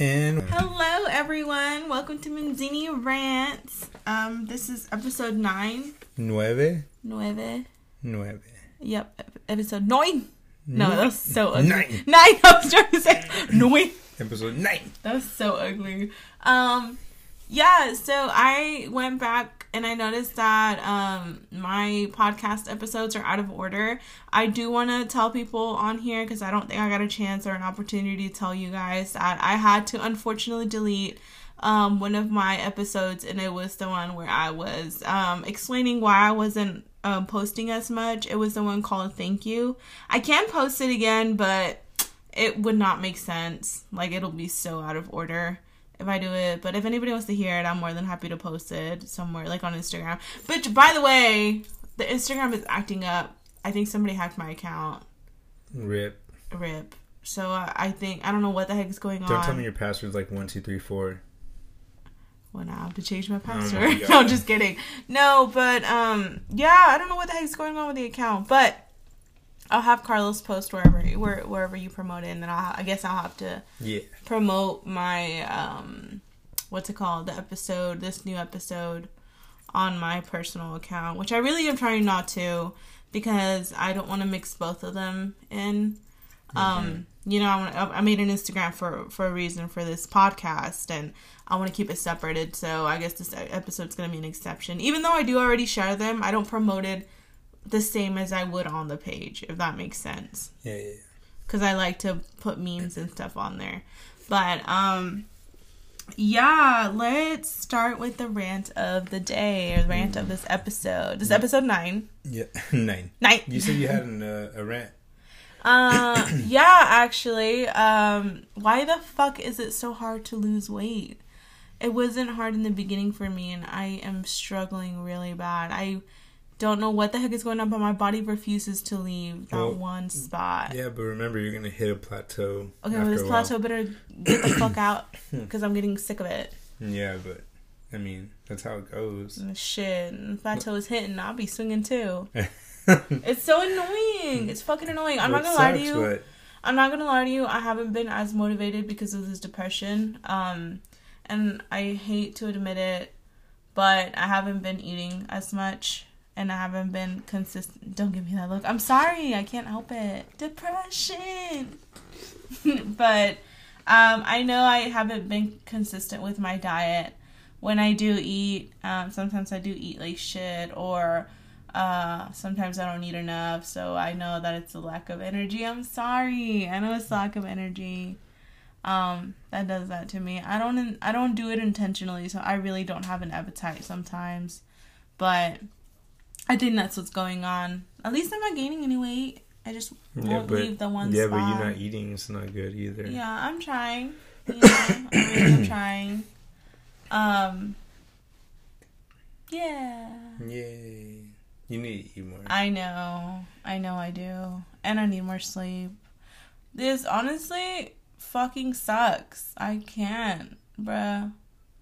And Hello, everyone. Welcome to Manzini Rants. Um, this is episode nine, nueve, nueve. nueve. Yep, episode nine. No, that was so ugly. Nine. Nine. I was trying to say nine. Episode nine. That was so ugly. Um, yeah. So I went back and I noticed that um my podcast episodes are out of order. I do want to tell people on here because I don't think I got a chance or an opportunity to tell you guys that I had to unfortunately delete um one of my episodes and it was the one where I was um explaining why I wasn't um posting as much. It was the one called Thank You. I can post it again, but it would not make sense. Like it'll be so out of order if I do it. But if anybody wants to hear it, I'm more than happy to post it somewhere, like on Instagram. But by the way, the Instagram is acting up. I think somebody hacked my account. Rip. Rip. So uh, I think I don't know what the heck is going on. Don't tell me your password's like one, two, three, four. Well, now I have to change my password. No, I'm just kidding. No, but um, yeah, I don't know what the heck's going on with the account, but I'll have Carlos post wherever where, wherever you promote it, and then I'll, I guess I'll have to Yeah. promote my um what's it called? The episode this new episode on my personal account which i really am trying not to because i don't want to mix both of them in. Um you know I, wanna, I made an instagram for for a reason for this podcast and i want to keep it separated so i guess this episode's gonna be an exception. Even though i do already share them i don't promote it the same as i would on the page if that makes sense Yeah, yeah, yeah. because I like to put memes and stuff on there. But um yeah, let's start with the rant of the day or the rant of this episode. This is episode nine. Yeah, nine. Nine. You said you had an, uh, a rant. Uh, yeah, actually. Um, why the fuck is it so hard to lose weight? It wasn't hard in the beginning for me, and I am struggling really bad. I don't know what the heck is going on, but my body refuses to leave that Well, one spot. Yeah, but remember, you're gonna hit a plateau. Okay, well, this plateau better get the fuck out because I'm getting sick of it. Yeah, but I mean, that's how it goes. Shit, plateau is hitting. I'll be swinging too. It's so annoying. It's fucking annoying. I'm not gonna it lie to you. But I'm not gonna lie to you. I haven't been as motivated because of this depression. Um, and I hate to admit it, but I haven't been eating as much, and I haven't been consistent. Don't give me that look. I'm sorry. I can't help it. Depression. but um, I know I haven't been consistent with my diet. When I do eat, um, sometimes I do eat like shit, or uh, sometimes I don't eat enough. So I know that it's a lack of energy. I'm sorry. I know it's lack of energy. Um, that does that to me. I don't. I don't do it intentionally, so I really don't have an appetite sometimes. But I think that's what's going on. At least I'm not gaining any weight. I just won't yeah, but leave the one yeah, spot. but you're not eating. It's not good either. Yeah, I'm trying. You know, I really am trying. Um. Yeah. Yay! You need to eat more. I know. I know I do. And I need more sleep. This honestly fucking sucks. I can't, bruh.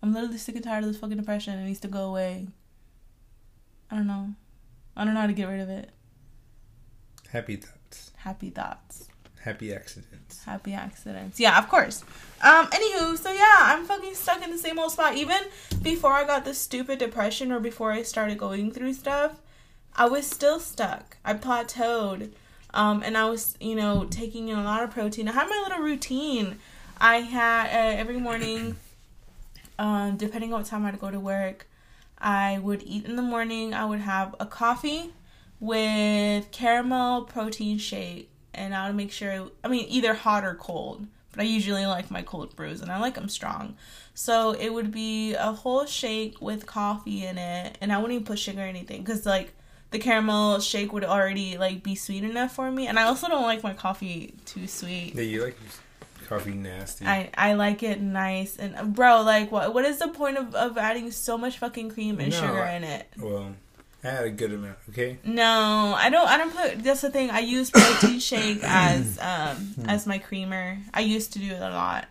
I'm literally sick and tired of this fucking depression. It needs to go away. I don't know. I don't know how to get rid of it. Happy thoughts. Happy thoughts. Happy accidents. Happy accidents. Yeah, of course. Um, anywho, so yeah, I'm fucking stuck in the same old spot. Even before I got this stupid depression or before I started going through stuff, I was still stuck. I plateaued. Um, and I was, you know, taking in a lot of protein. I had my little routine. I had uh, every morning, um, depending on what time I'd go to work, I would eat in the morning. I would have a coffee with caramel protein shake, and I would make sure, I mean, either hot or cold. But I usually like my cold brews, and I like them strong. So it would be a whole shake with coffee in it, and I wouldn't even put sugar or anything, because like the caramel shake would already like be sweet enough for me, and I also don't like my coffee too sweet. Yeah, you like coffee nasty. I, I like it nice and uh, bro like what what is the point of, of adding so much fucking cream and No, sugar in it well, I had a good amount. Okay. no i don't i don't put that's the thing i use protein shake as um as my creamer i used to do it a lot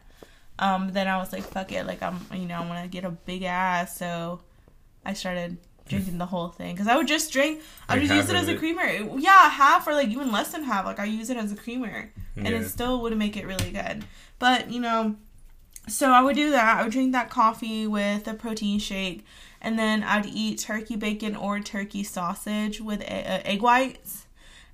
um then i was like fuck it like i'm you know i want to get a big ass so i started drinking the whole thing because i would just drink i would Like just use it as a it? creamer yeah half or like even less than half like i use it as a creamer and Yeah. it still would make it really good. But you know, so I would do that. I would drink that coffee with a protein shake, and then I'd eat turkey bacon or turkey sausage with uh, egg whites,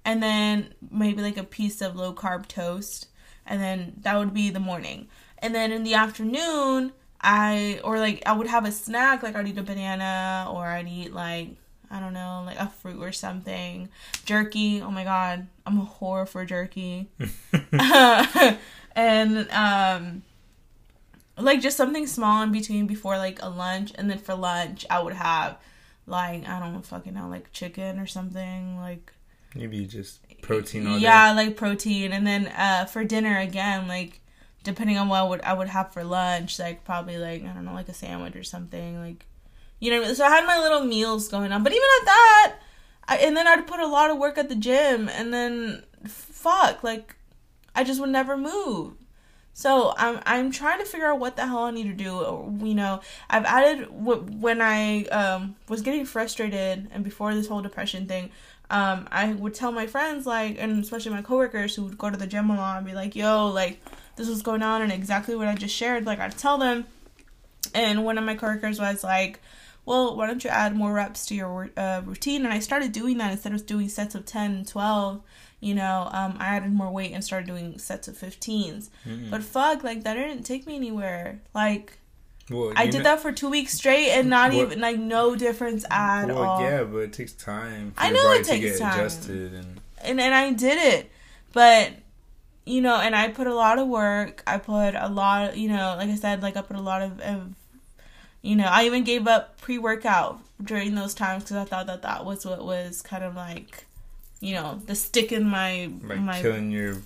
and then maybe like a piece of low carb toast, and then that would be the morning. And then in the afternoon, I or like I would have a snack, like I'd eat a banana or I'd eat like I don't know, like a fruit or something. Jerky. Oh my god, I'm a whore for jerky. and um like just something small in between before like a lunch and then for lunch I would have like I don't fucking know like chicken or something like Maybe just protein yeah day. like protein and then uh for dinner again like depending on what I would I would have for lunch like probably like I don't know like a sandwich or something like you know so I had my little meals going on but even at that I, and then I'd put a lot of work at the gym and then fuck like I just would never move so I'm I'm trying to figure out what the hell I need to do. You know, I've added when I um, was getting frustrated and before this whole depression thing, um, I would tell my friends like, and especially my coworkers who would go to the gym a lot and be like, "Yo, like this was going on," and exactly what I just shared. Like I'd tell them, and one of my coworkers was like, "Well, why don't you add more reps to your uh, routine?" And I started doing that instead of doing sets of 10 and 12 you know, um, I added more weight and started doing sets of 15s. Mm-mm. But fuck, like that didn't take me anywhere. Like Well, I did know- that for two weeks straight and not Well- even like no difference at Well, all. yeah, but it takes time for I know it takes time. adjusted and and and I did it, but you know, and I put a lot of work. I put a lot, you know, like I said, like I put a lot of, of you know, I even gave up pre workout during those times because I thought that that was what was kind of like, you know, the stick in my like my killing your,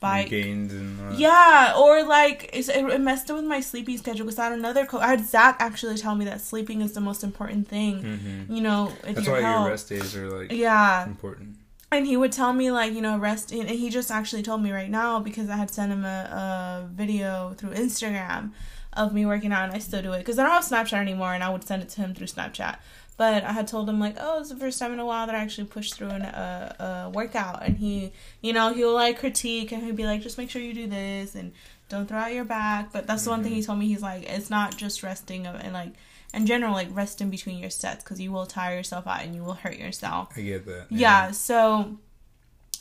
bike. gains and all that. Yeah, or like it's, it, it messed up with my sleeping schedule because I had another co- I had Zach actually tell me that sleeping is the most important thing. hmm You know, That's why health. your rest days are like yeah, important. and he would tell me like you know rest and he just actually told me right now because i had sent him a, a video through instagram of me working out and i still do it because i don't have snapchat anymore and i would send it to him through snapchat but i had told him like oh it's the first time in a while that i actually pushed through an, a, workout and he you know he'll like critique and he'll be like just make sure you do this and don't throw out your back but that's the one thing mm-hmm. he told me he's like it's not just resting and like in general like rest in between your sets because you will tire yourself out and you will hurt yourself I get that. yeah, so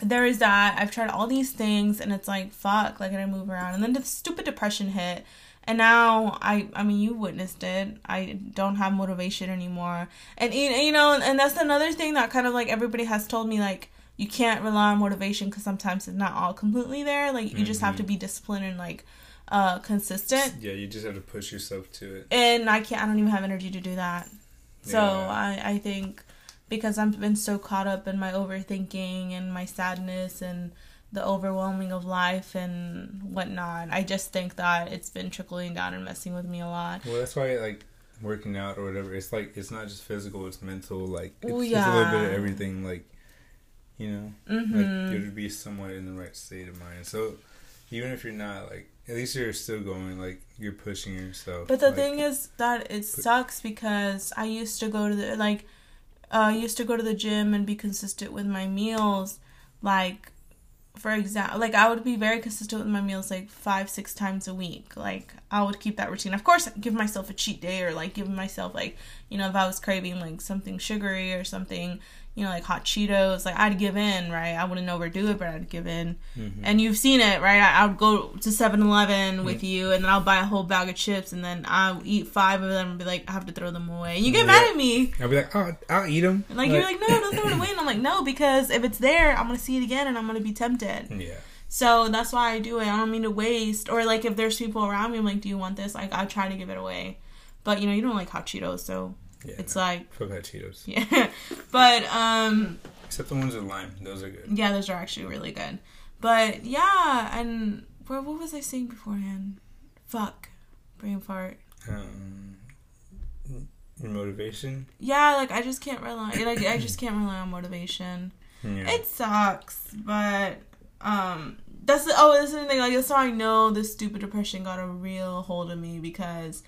there is that. I've tried all these things and it's like fuck, like I move around. And then the stupid depression hit. And now I I mean you witnessed it. I don't have motivation anymore. And you know, and that's another thing that kind of like everybody has told me like you can't rely on motivation cuz sometimes it's not all completely there. Like you just have to be disciplined and like uh consistent. Yeah, you just have to push yourself to it. And I can't I don't even have energy to do that. So Yeah. I, I think because I've been so caught up in my overthinking and my sadness and the overwhelming of life and whatnot, I just think that it's been trickling down and messing with me a lot. Well, that's why like working out or whatever. It's like it's not just physical; it's mental. Like it's, Ooh, it's a little bit of everything. Like you know, hmm like you to be somewhat in the right state of mind. So even if you're not like, at least you're still going. Like you're pushing yourself. But the like, thing is that it sucks because I used to go to the like uh, I used to go to the gym and be consistent with my meals like for example like I would be very consistent with my meals like 5 6 times a week. Like I would keep that routine. Of course give myself a cheat day or like give myself like you know if I was craving like something sugary or something you know like hot Cheetos like I'd give in right I wouldn't overdo it but I'd give in mhm. and you've seen it, right? I, would go to 7 Eleven with you, and then I'll buy a whole bag of chips, and then I'll eat five of them and be like, I have to throw them away. And you get Yeah. mad at me. I'll be like, oh, I'll eat them. Like, you're like, no, don't throw it away. And I'm like, no, because if it's there, I'm going to see it again, and I'm going to be tempted. yeah, So that's why I do it. I don't mean to waste. Or, like, if there's people around me, I'm like, do you want this? Like, I try to give it away. But, you know, you don't like hot Cheetos, so yeah. it's no. like, fuck Cheetos. yeah. but, um, Except the ones with lime; those are good. Yeah, those are actually really good. But yeah, and what, what was I saying beforehand? Fuck, brain fart. Um, Your motivation. Yeah, like I just can't rely. Like I just can't rely on motivation. Yeah. It sucks, but um, that's the, oh, that's the thing. Like that's how I know this stupid depression got a real hold of me because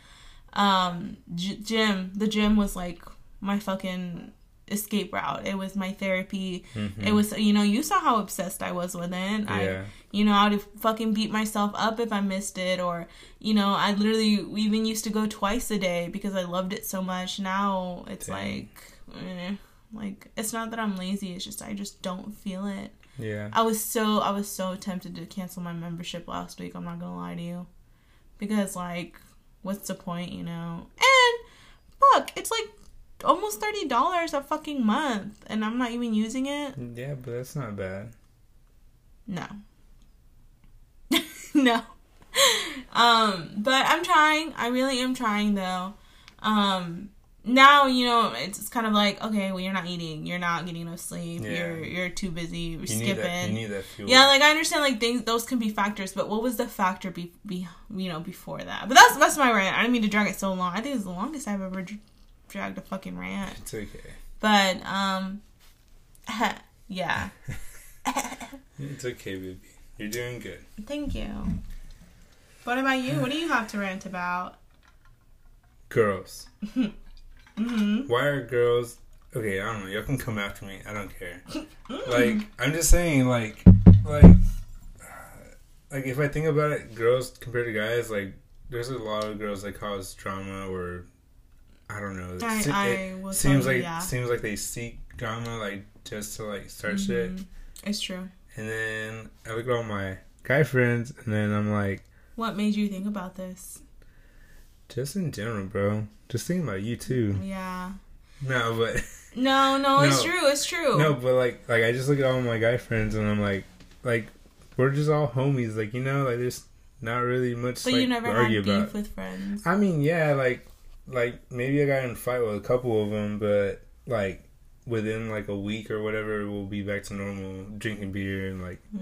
um, J- gym, the gym was like my fucking escape route. It was my therapy. Mhm. It was you know you saw how obsessed I was with it. I Yeah. you know I'd fucking beat myself up if I missed it, or you know I literally even used to go twice a day because I loved it so much. Now it's Dang. like, eh, like it's not that I'm lazy. It's just I just don't feel it. Yeah. I was so I was so tempted to cancel my membership last week. I'm not gonna lie to you, because like, what's the point, you know? And fuck, it's like almost thirty dollars a fucking month, and I'm not even using it. Yeah, but that's not bad. No, no. Um, but I'm trying. I really am trying though. Um, now you know it's, kind of like okay, well you're not eating, you're not getting enough sleep, Yeah. you're you're too busy, you're You skipping. need that. You need that fuel. Yeah, like I understand like things those can be factors, but what was the factor be, be you know before that? But that's that's my rant. I didn't mean to drag it so long. I think it's the longest I've ever dr- dragged a fucking rant. It's okay. But um, yeah. It's okay, baby. You're doing good. Thank you. What about you? What do you have to rant about? Girls. hmm Why are girls? Okay, I don't know. Y'all can come after me. I don't care. Like I'm just saying, like, like, like if I think about it, girls compared to guys, like, there's a lot of girls that cause drama or I don't know. I, Se- I it seems tell you, like yeah. seems like they seek drama, like just to like start shit. Mhm. It's true. And then I look at all my guy friends, and then I'm like, What made you think about this? Just in general, bro. Just thinking about you too. Yeah. No, but No, no, it's true. It's true. no, but like, like I just look at all my guy friends, and I'm like, like we're just all homies. Like you know, like there's not really much but like, you never to had argue beef about. with friends. I mean, yeah, like like maybe I got in a fight with a couple of them, but like within like a week or whatever, we'll be back to normal drinking beer and like Yeah.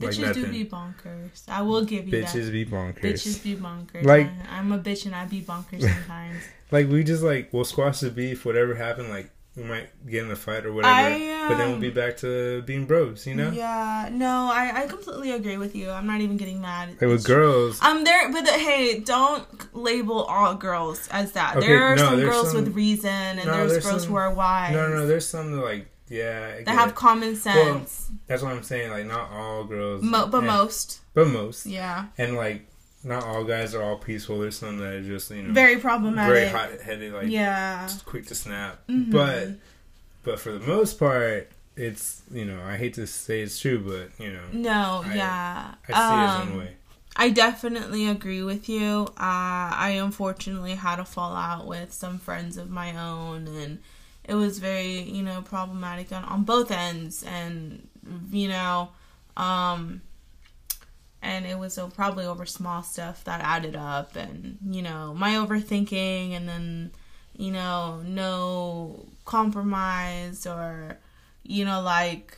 Like Bitches do be bonkers. I will give you that. bitches be bonkers. Bitches be bonkers. Like- I'm a bitch and I be bonkers sometimes. Like we just like we'll squash the beef, whatever happened. Like we might get in a fight or whatever, I, but then we'll um, be back to being bros. You know, Yeah, no, I, I completely agree with you. I'm not even getting mad. like with girls. I'm there, but the, hey, don't label all girls as that. Okay, there are no, some girls some- with reason, and No, there's, there's girls some- who are wise. No, no, there's some that like yeah, that have it. common sense. that's what I'm saying. Like not all girls, Mo- but and- most, but most, yeah, and like not all guys are all peaceful. There's some that are just you know very problematic, very hot headed, like yeah, just quick to snap. Mhm. But but for the most part, it's you know I hate to say it's true, but you know no, I- yeah. I see it Um, one way. I definitely agree with you. Uh, I unfortunately had a fallout with some friends of my own, and it was very, you know, problematic on, on both ends. And, you know, um, and it was probably over small stuff that added up, and, you know, my overthinking, and then, you know, no compromise, or, you know, like,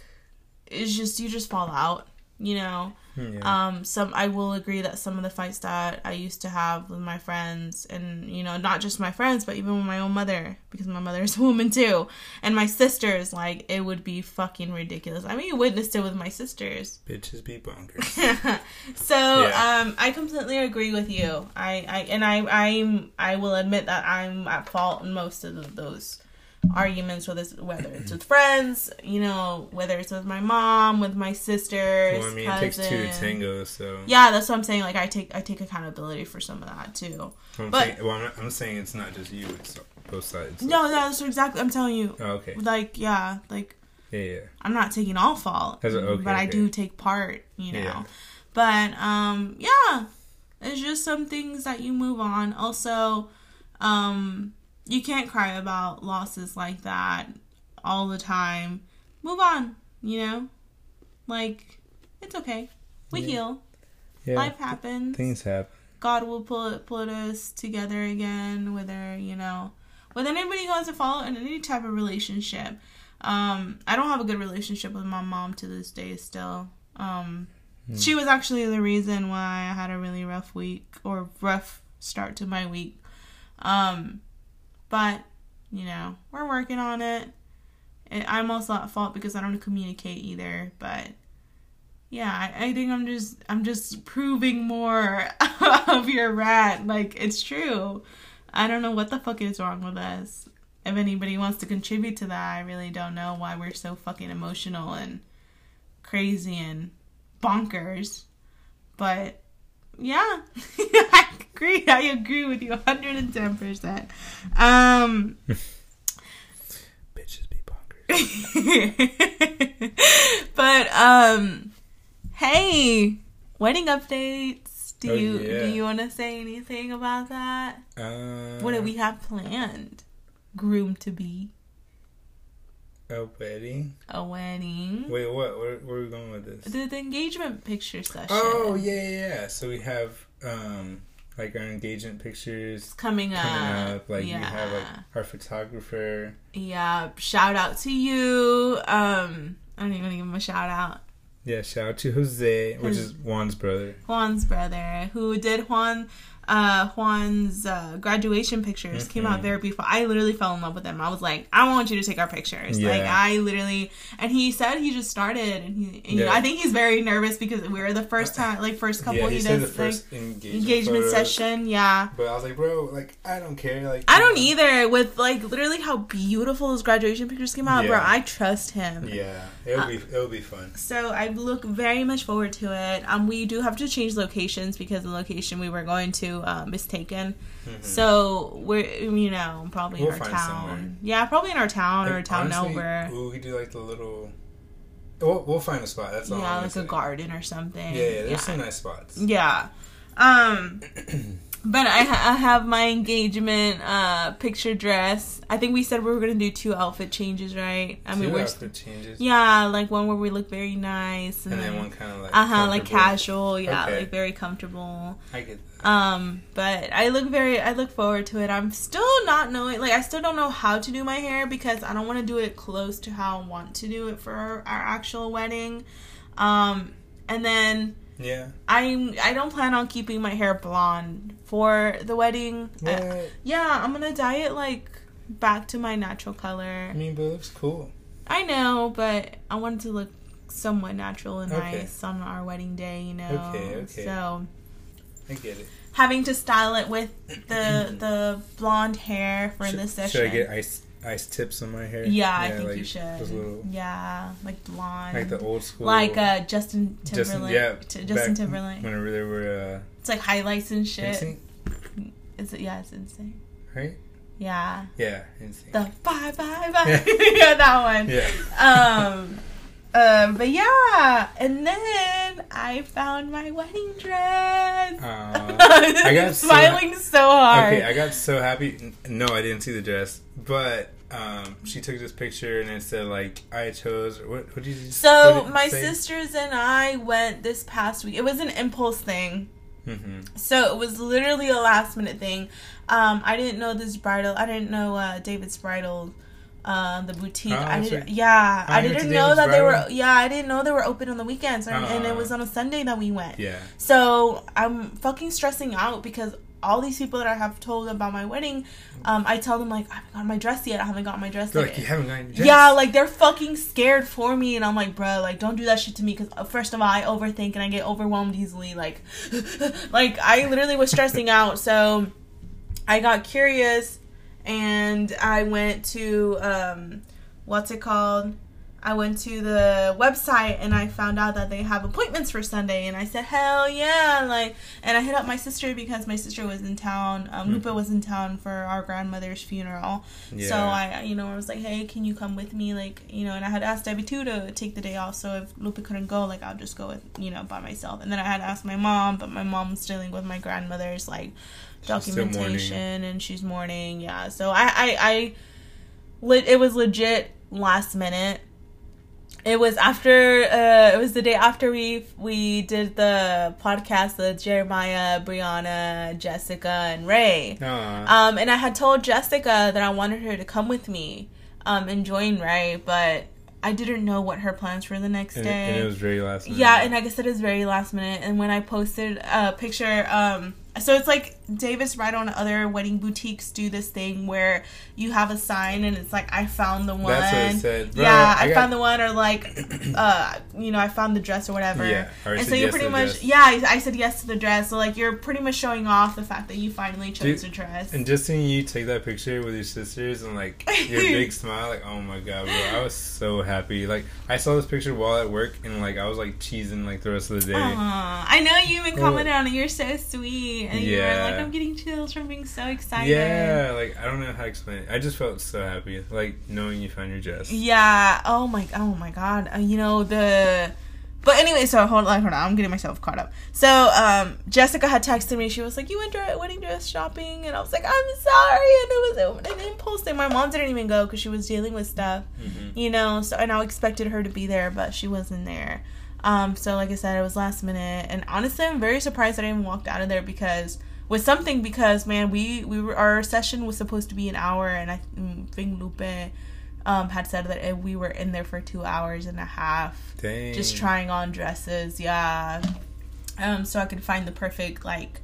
it's just, you just fall out, you know? Yeah. Um, some I will agree that some of the fights that I used to have with my friends, and you know, not just my friends, but even with my own mother, because my mother is a woman too, and my sisters, like it would be fucking ridiculous. I mean, you witnessed it with my sisters. Bitches be bonkers. so Yeah. um, I completely agree with you. I, I and I I'm I will admit that I'm at fault in most of those arguments with it's, whether it's with friends you know whether it's with my mom with my sisters well, I mean, it takes two to tango, so Yeah, that's what I'm saying. Like I take I take accountability for some of that too. I'm but- saying, well, I'm, not, I'm saying it's not just you; it's both sides. No, that's exactly I'm telling you. Oh, okay. Like yeah, like Yeah, yeah. I'm not taking all fault, okay, but I do take part. You know, Yeah. but um yeah, it's just some things that you move on. Also, um you can't cry about losses like that all the time. Move on. You know, like it's okay. We Yeah. heal. Yeah. Life happens. Things happen. God will put put us together again, whether you know, with anybody who has a follow in any type of relationship. Um, I don't have a good relationship with my mom to this day still. Um, Hmm. she was actually the reason why I had a really rough week or rough start to my week. Um, but you know, we're working on it. I'm also at fault because I don't communicate either, but yeah, I, I think I'm just I'm just proving more of your rat. Like it's true. I don't know what the fuck is wrong with us. if anybody wants to contribute to that, I really don't know why we're so fucking emotional and crazy and bonkers. But yeah, I agree. I agree with you 110%. Um, Bitches be bonkers. but um, hey, wedding updates. Do Oh, you yeah. do you want to say anything about that? Uh, What do we have planned? Groom to be A wedding? a wedding. Wait, what? Where, where are we going with this? The, the engagement picture session. Oh yeah, yeah, yeah. So we have um like our engagement pictures It's coming up. coming up. Like yeah. we have like our photographer. yeah. Shout out to you. Um, I don't even give him a shout out. Yeah, shout out to Jose, which His- is Juan's brother. Juan's brother, who did Juan, uh, Juan's uh, graduation pictures, came out Mhm. very beautiful. I literally fell in love with him. I was like, I want you to take our pictures. Yeah. Like I literally, and he said he just started, and he, and, you know, I think he's very nervous because we were the first time, like first couple yeah, he, he, said the does like first engagement, engagement session. Yeah. But I was like, bro, like I don't care. Like I don't know. either. With like literally how beautiful those graduation pictures came out, bro. I trust him. Yeah, it'll Uh, be it'll be fun. So I look very much forward to it. Um, we do have to change locations because the location we were going to um, is taken. Mhm. So we're you know probably We'll in our town. somewhere. Yeah, probably in our town or Like, town honestly, over. we do like the little. We'll, we'll find a spot. That's all. Yeah, I'm gonna like a garden or something. Yeah, yeah. There's yeah. some nice spots. Yeah. Um but I, ha- I have my engagement uh picture dress. I think we said we were going to do two outfit changes, right? I mean, we're outfit changes. Yeah, like one where we look very nice and, And then then one kind of like. uh huh, like casual, yeah, Okay. like very comfortable. I get that. Um, but I look very, I look forward to it. I'm still not knowing, like, I still don't know how to do my hair because I don't want to do it close to how I want to do it for our, our actual wedding. Um, and then Yeah. I'm, I don't plan on keeping my hair blonde for the wedding. Uh, What? yeah, I'm gonna dye it like back to my natural color. I mean, but it looks cool. I know, but I want it to look somewhat natural and Okay. nice on our wedding day, you know. Okay, okay. So I get it. having to style it with the the blonde hair for Should- this session. Should I get ice ice tips on my hair? yeah, I think you should. Little, yeah, like blonde. like the old school. like uh Justin Justin, Timberlake. yeah, T- Justin Timberlake. Whenever they were uh, It's like highlights and shit. Is it? Yeah, it's insane. right? Yeah, Yeah, NSYNC. the bye bye bye. yeah, that one. yeah. um um but yeah and then i found my wedding dress Aw. i got so- smiling so, hard Okay, I got so happy. No, I didn't see the dress, but um, she took this picture and it said like I chose. What? What did you? Say? So did it my say? sisters and i went this past week it was an impulse thing Mhm. so it was literally a last minute thing um i didn't know this bridal i didn't know uh david's bridal uh, the boutique. Oh, I didn't. Yeah, I didn't know that they were. Yeah, I didn't know they were open on the weekends, and, and it Ah. was on a Sunday that we went. Yeah. So I'm fucking stressing out because all these people that I have told about my wedding, um, I tell them like I haven't got my dress yet. I haven't got my dress They're yet. like you haven't gotten your dress. yeah, like they're fucking scared for me, and I'm like, bro, like don't do that shit to me because first of all, I overthink and I get overwhelmed easily. Like, like I literally was stressing out, so I got curious and I went to um, what's it called? I went to the website and I found out that they have appointments for Sunday, and I said, "Hell yeah!" Like, and I hit up my sister because my sister was in town. Um. Lupa was in town for our grandmother's funeral, Yeah. so I, you know, I was like, "Hey, can you come with me?" Like, you know, and I had asked Debbie too to take the day off, so if Lupa couldn't go, like, I'll just go with, you know, by myself. And then I had asked my mom, but my mom's dealing with my grandmother's like She's documentation, and she's mourning. Yeah, so I, I, I, lit. It was legit last minute. It was after. Uh, it was the day after we we did the podcast with Jeremiah, Brianna, Jessica, and Ray. Aw. Um, and I had told Jessica that I wanted her to come with me, um, and join Ray, but I didn't know what her plans for the next and, it, day. and it was very last minute. Yeah, and like I said, was very last minute. And when I posted a picture, um, so it's like David's Bridal on other wedding boutiques do this thing where you have a sign and it's like I found the one. That's what it said. Bro, yeah, I, I got- found the one, or like, uh, you know, I found the dress or whatever. Yeah, or and so you're yes pretty much, dress. yeah, I, I said yes to the dress. So like, you're pretty much showing off the fact that you finally chose Dude, a dress. And just seeing you take that picture with your sisters and like your big smile, like oh my god, bro, I was so happy. Like I saw this picture while at work, and like I was like cheesing like the rest of the day. Aw, I know you even commented on it. You're so sweet, and you were Yeah. like, "I'm getting chills from being so excited." Yeah, like I don't know how to explain it. I just felt so happy, like knowing you found your dress. Yeah. Oh my. Oh my God. Uh, you know the. But anyway, so hold on, hold on. I'm getting myself caught up. So, um, Jessica had texted me. She was like, "You went dre- wedding dress shopping," and I was like, "I'm sorry," and it was an impulse thing. My mom didn't even go because she was dealing with stuff, Mhm. you know. So, and I expected her to be there, but she wasn't there. Um, so like I said, it was last minute, and honestly, I'm very surprised that I didn't walk out of there because with something because man, we we were our session was supposed to be an hour, and I mm, think Lupe um, had said that we were in there for two hours and a half, Dang. just trying on dresses. Yeah, um, so I could find the perfect like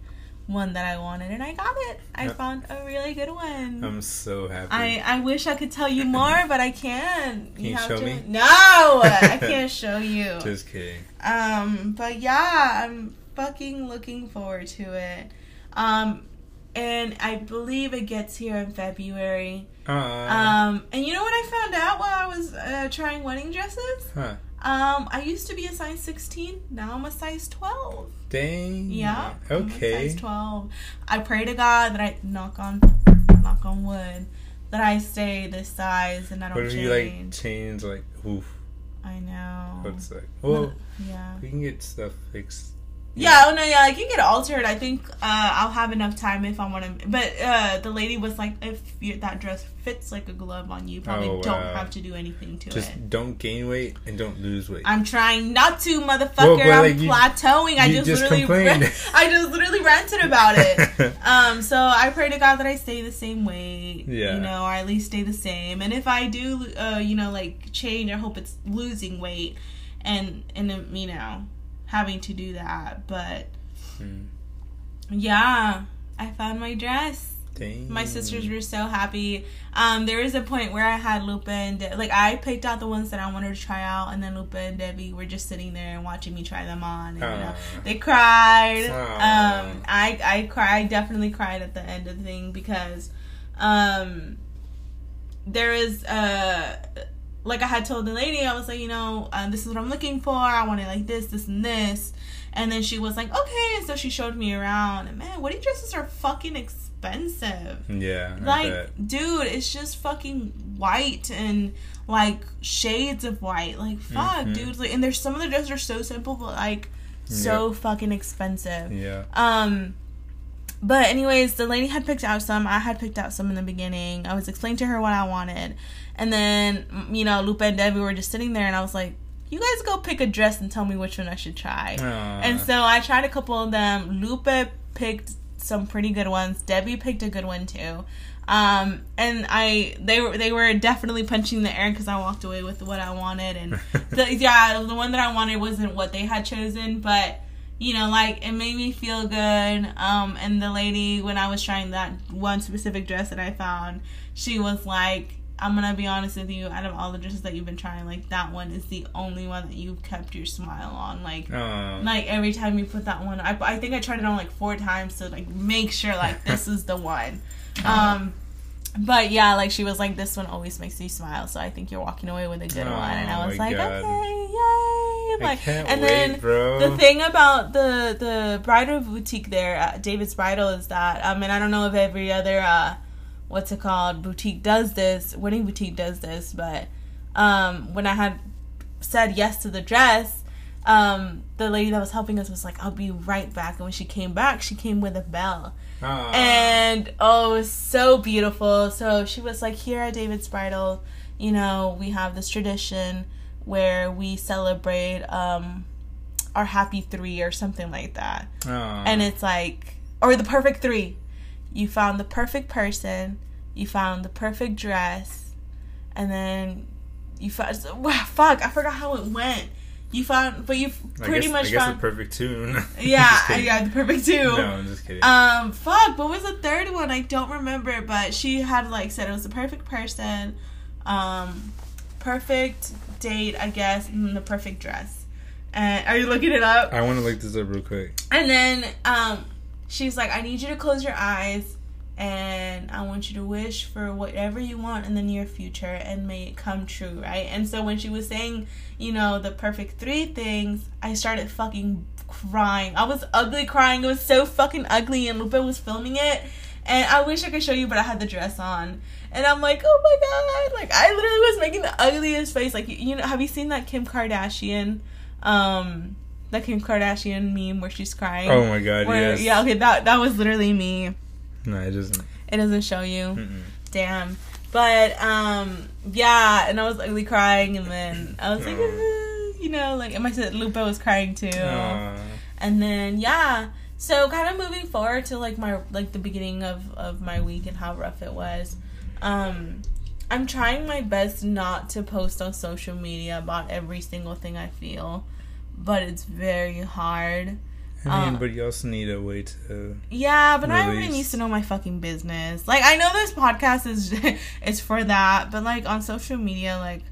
one that I wanted, and I got it. I found a really good one. I'm so happy. I, I wish I could tell you more, but I can't. Can you have show to- me? No, I can't show you. just kidding. Um, but yeah, I'm fucking looking forward to it. Um, and I believe it gets here in February. Uh, Um, and you know what I found out while I was uh, trying wedding dresses? huh. Um, I used to be a size 16. Now I'm a size 12. Dang. Yeah. I'm a Okay. size 12. I pray to God that I knock on knock on wood that I stay this size and I don't What if change. you like change like oof? I know. What's like? Well, yeah. we can get stuff fixed. Yeah, oh no, yeah, I can get altered. I think uh, I'll have enough time if I want to. But uh, the lady was like, if you, that dress fits like a glove on you, you probably Oh, don't wow. have to do anything to Just it. Just don't gain weight and don't lose weight. I'm trying not to, motherfucker. Well, but, I'm you- plateauing. I just, just literally, ran- I just literally ranted about it. um, so I pray to God that I stay the same weight. Yeah. You know, or at least stay the same. And if I do, uh, you know, like change, I hope it's losing weight, and and you know, having to do that. But Hmm. yeah, I found my dress. Dang. My sisters were so happy. Um, there was a point where I had Lupa and De- like I picked out the ones that I wanted to try out, and then Lupa and Debbie were just sitting there and watching me try them on. And, you know, they cried. Aw. Um, I I cried. Definitely cried at the end of the thing because, um, there is uh like I had told the lady, I was like, you know, uh, this is what I'm looking for. I want it like this, this, and this. And then she was like, okay. And so she showed me around. And man, wedding dresses are fucking expensive. Yeah. I Like, bet. dude, it's just fucking white and like shades of white. Like, fuck, Mhm. dude. Like, and there's some of the dresses are so simple, but like so fucking expensive. Yeah. Um, but anyways, the lady had picked out some. I had picked out some in the beginning. I was explaining to her what I wanted, and then you know, Lupe and Debbie were just sitting there, and I was like, "You guys go pick a dress and tell me which one I should try." Aw. And so I tried a couple of them. Lupe picked some pretty good ones. Debbie picked a good one too. Um, and I they were they were definitely punching the air because I walked away with what I wanted, and the, yeah, the one that I wanted wasn't what they had chosen, but you know, like it made me feel good. Um, and the lady when I was trying that one specific dress that I found, she was like. I'm gonna be honest with you. Out of all the dresses that you've been trying, like that one is the only one that you've kept your smile on. Like, Aw. like every time you put that one I, I think i tried it on like four times to like make sure like this is the one um but yeah like she was like this one always makes you smile so i think you're walking away with a good Oh one and i was like God. okay yay I like and wait, then bro. the thing about the the bridal boutique there david's bridal is that um and i don't know if every other uh what's it called? Boutique does this. Wedding boutique does this but um when i had said yes to the dress um the lady that was helping us was like i'll be right back. And when she came back she came with a bell. Aw. and oh it was so beautiful. So she was like here at david's bridal you know we have this tradition where we celebrate um our happy three or something like that. Aw. and it's like or the perfect three you found the perfect person you found the perfect dress and then you found wow, fuck i forgot how it went You found, but you I pretty guess, much I guess found. the perfect tune. yeah, kidding. yeah, the perfect tune. No, I'm just kidding. Um, fuck, what was the third one? I don't remember, but she had like said it was the perfect person, um, perfect date, I guess, and the perfect dress. And are you looking it up? I want to look this up real quick. And then um, she's like, I need you to close your eyes and I want you to wish for whatever you want in the near future and may it come true, right? And so when she was saying, you know, the perfect three things, I started fucking crying. I was ugly crying. It was so fucking ugly and Lupe was filming it. And I wish I could show you, but I had the dress on. And I'm like, oh my god. Like, I literally was making the ugliest face. Like, you know, have you seen that Kim Kardashian, um, that Kim Kardashian meme where she's crying? Oh my god, Where- yes. Yeah, okay, that that was literally me. No, it doesn't. It doesn't show you. Mm-mm. Damn. But um yeah, and I was ugly crying and then I was like you know, like and my sister Lupe was crying too. And then yeah. So kind of moving forward to like my like the beginning of of my week and how rough it was. Um I'm trying my best not to post on social media about every single thing I feel, but it's very hard. I mean, Uh, but you also need a way to. Yeah, but everybody Release. needs to know my fucking business. Like I know this podcast is is for that, but like on social media, like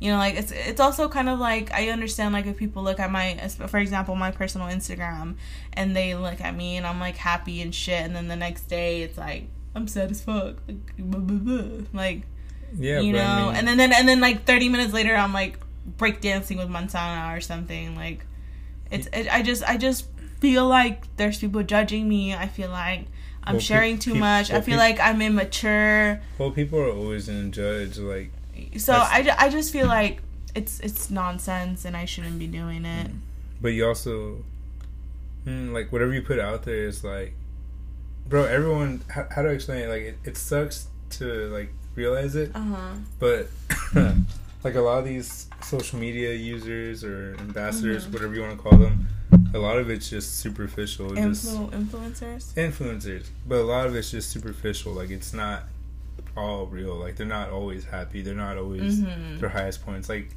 you know, like it's it's also kind of like I understand like if people look at my, for example, my personal Instagram, and they look at me and I'm like happy and shit, and then the next day it's like I'm sad as fuck, like, blah, blah, blah. like Yeah, you know, I mean, and then, then and then like 30 minutes later I'm like breakdancing with Montana or something. Like it's it, I just I just feel like there's people judging me. I feel like I'm Well, pe- sharing too peop- much. I feel peop- like I'm immature. well, people are always gonna judge. Like, So I, ju- I just feel like it's it's nonsense and I shouldn't be doing it. but you also, mm, like, whatever you put out there is like, bro. Everyone, how, how do I explain it? Like, it, it sucks to like realize it, Uh huh. but like a lot of these social media users or ambassadors, Mhm. whatever you want to call them, a lot of it's just superficial. just Influ- influencers. influencers, but a lot of it's just superficial. Like it's not all real. Like they're not always happy. They're not always Mhm. their highest points. Like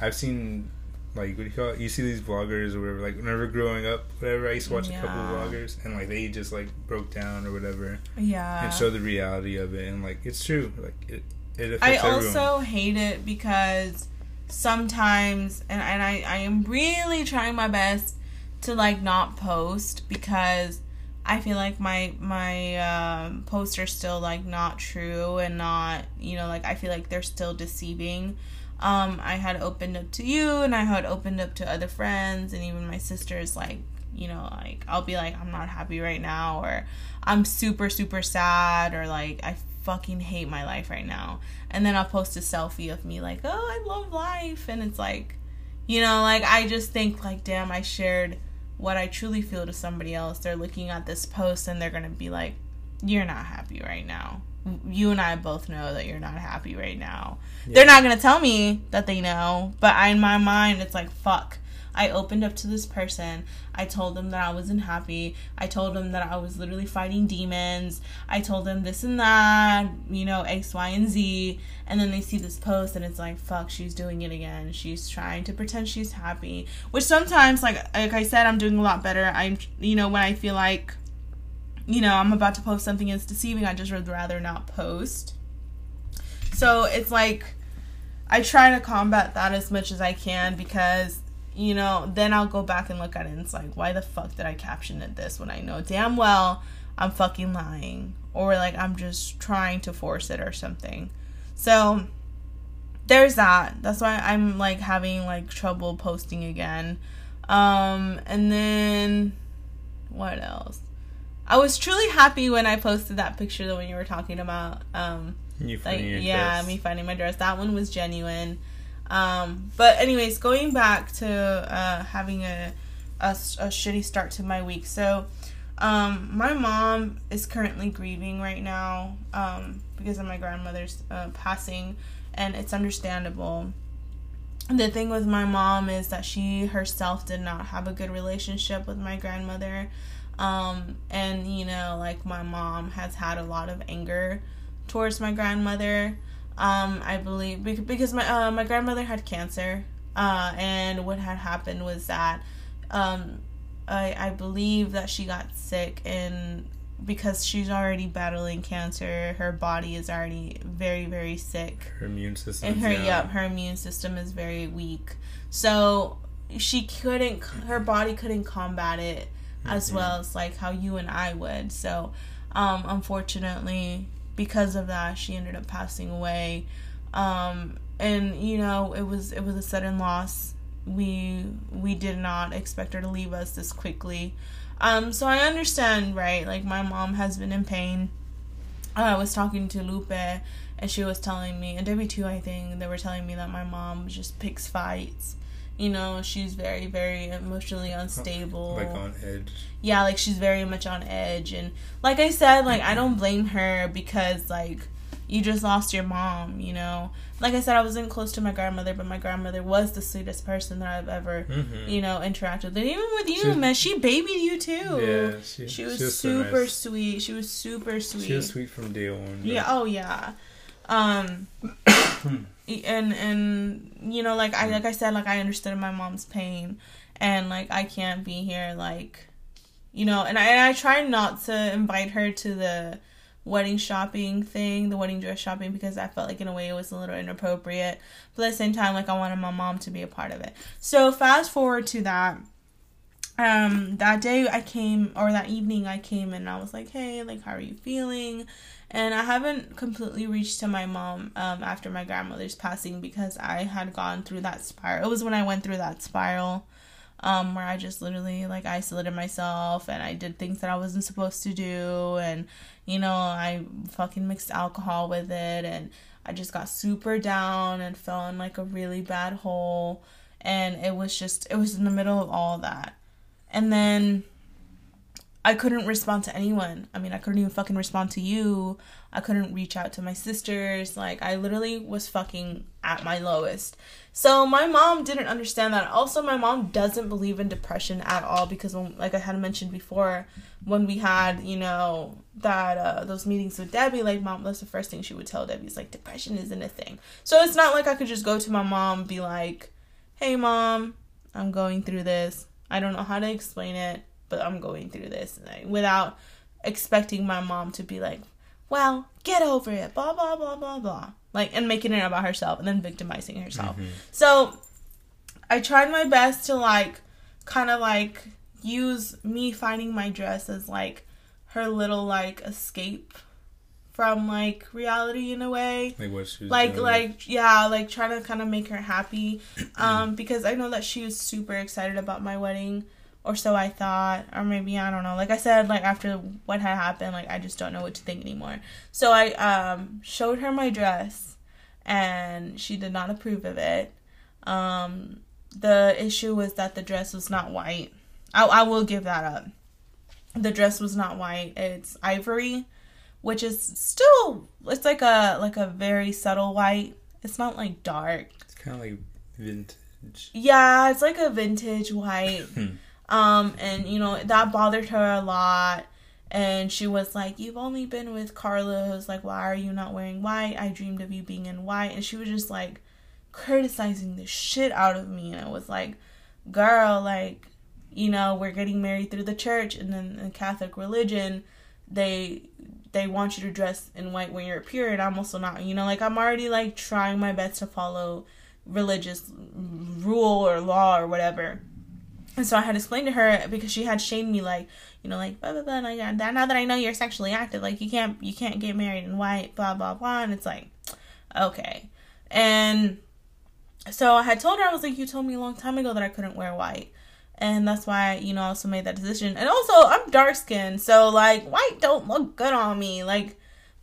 I've seen, like what do you call it? You see these vloggers or whatever. Like whenever growing up, whatever, I used to watch a couple of vloggers, and like they just like broke down or whatever Yeah. and show the reality of it. And like it's true. Like it it I affects everyone. also hate it because sometimes, and, and I, I am really trying my best to like not post because I feel like my my um, posts are still like not true and not you know like I feel like they're still deceiving. Um, I had opened up to you and I had opened up to other friends and even my sisters like you know like I'll be like I'm not happy right now or I'm super super sad or like I fucking hate my life right now. And then I'll post a selfie of me like oh I love life. And it's like you know like I just think like damn I shared what I truly feel to somebody else. They're looking at this post and they're gonna be like you're not happy right now. You and I both know that you're not happy right now. They're not gonna tell me that they know but in my mind it's like fuck I opened up to this person. I told them that I wasn't happy. I told them that I was literally fighting demons. I told them this and that, you know, X, Y, and Z. And then they see this post and it's like, fuck, she's doing it again. She's trying to pretend she's happy. Which sometimes, like like I said, I'm doing a lot better. I'm, you know, when I feel like, you know, I'm about to post something that's deceiving, I just would rather not post. So it's like, I try to combat that as much as I can because you know, then I'll go back and look at it and it's like, why the fuck did I caption it this when I know damn well I'm fucking lying or like I'm just trying to force it or something. So there's that. That's why I'm like having like trouble posting again. Um and then what else? I was truly happy when I posted that picture that when you were talking about um you like yeah dress. me finding my dress that one was genuine um but anyways going back to uh having a shitty start to my week. So um my mom is currently grieving right now um because of my grandmother's uh, passing and it's understandable. The thing with my mom is that she herself did not have a good relationship with my grandmother. Um and you know like my mom has had a lot of anger towards my grandmother um i believe because my uh, my grandmother had cancer Uh, and what had happened was that um, I, I believe that she got sick and because she's already battling cancer, her body is already very, very sick. Her immune system. And her, yeah, her immune system is very weak. So she couldn't, her body couldn't combat it as mm-hmm. well as like how you and I would. So, um, unfortunately, because of that, she ended up passing away. Um, and you know, it was it was a sudden loss. We we did not expect her to leave us this quickly. Um, so I understand, right? Like my mom has been in pain. I was talking to Lupe and she was telling me, and Debbie too, I think, they were telling me that my mom just picks fights you know she's very very emotionally unstable. Like on edge. Yeah like she's very much on edge. And like i said like i don't blame her because like you just lost your mom you know? Like i said i wasn't close to my grandmother but my grandmother was the sweetest person that i've ever mm-hmm. you know interacted with. And even with you she, man she babied you too. Yeah she, she was, she was super so nice. sweet. She was super sweet she was sweet. from day one yeah oh yeah um and and you know like i like i said like i understood my mom's pain and like i can't be here like you know and i and i try not to invite her to the wedding shopping thing the wedding dress shopping because i felt like in a way it was a little inappropriate. But at the same time like i wanted my mom to be a part of it. So fast forward to that um that day i came or that evening i came and i was like hey like how are you feeling and I haven't completely reached to my mom um, after my grandmother's passing because I had gone through that spiral. It was when I went through that spiral um, where I just literally like isolated myself and I did things that I wasn't supposed to do. And, you know, I fucking mixed alcohol with it and I just got super down and fell in like a really bad hole. And it was just, it was in the middle of all that. And then I couldn't respond to anyone. I mean, I couldn't even fucking respond to you. I couldn't reach out to my sisters. Like, I literally was fucking at my lowest. So, my mom didn't understand that. Also, my mom doesn't believe in depression at all because, when, like I had mentioned before, when we had, you know, that, uh, those meetings with Debbie, like, mom, that's the first thing she would tell Debbie is like, depression isn't a thing. So, it's not like I could just go to my mom be like, hey, mom, I'm going through this. I don't know how to explain it but I'm going through this like, without expecting my mom to be like, well, get over it, blah, blah, blah, blah, blah. Like, and making it about herself and then victimizing herself. Mm-hmm. So I tried my best to, like, kind of like use me finding my dress as, like, her little, like, escape from like reality in a way like what she like doing. like yeah like trying to kind of make her happy um because i know that she was super excited about my wedding or so I thought, or maybe I don't know. Like I said, like after what had happened, like I just don't know what to think anymore. So I um showed her my dress, and she did not approve of it. Um, the issue was that the dress was not white. I I will give that up. The dress was not white. It's ivory, which is still it's like a like a very subtle white. It's not like dark. It's kind of like vintage. Yeah, it's like a vintage white. Um, and you know, that bothered her a lot. And she was like, You've only been with Carlos. Like, why are you not wearing white? I dreamed of you being in white. And she was just like criticizing the shit out of me. And I was like, Girl, like, you know, we're getting married through the church. And then the Catholic religion, they they want you to dress in white when you're a period. I'm also not, you know, like I'm already like trying my best to follow religious rule or law or whatever. And so I had explained to her because she had shamed me like, you know, like blah blah blah. Like, that. now that I know you're sexually active, like you can't you can't get married in white, blah blah blah. And it's like, okay. And so I had told her I was like, you told me a long time ago that I couldn't wear white, and that's why you know I also made that decision. And also I'm dark skinned, so like white don't look good on me. Like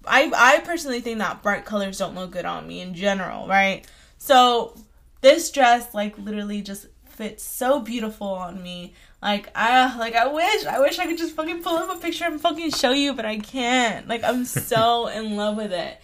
I I personally think that bright colors don't look good on me in general, right? So this dress like literally just fits so beautiful on me. Like I like I wish I wish I could just fucking pull up a picture and fucking show you, but I can't. Like I'm so in love with it.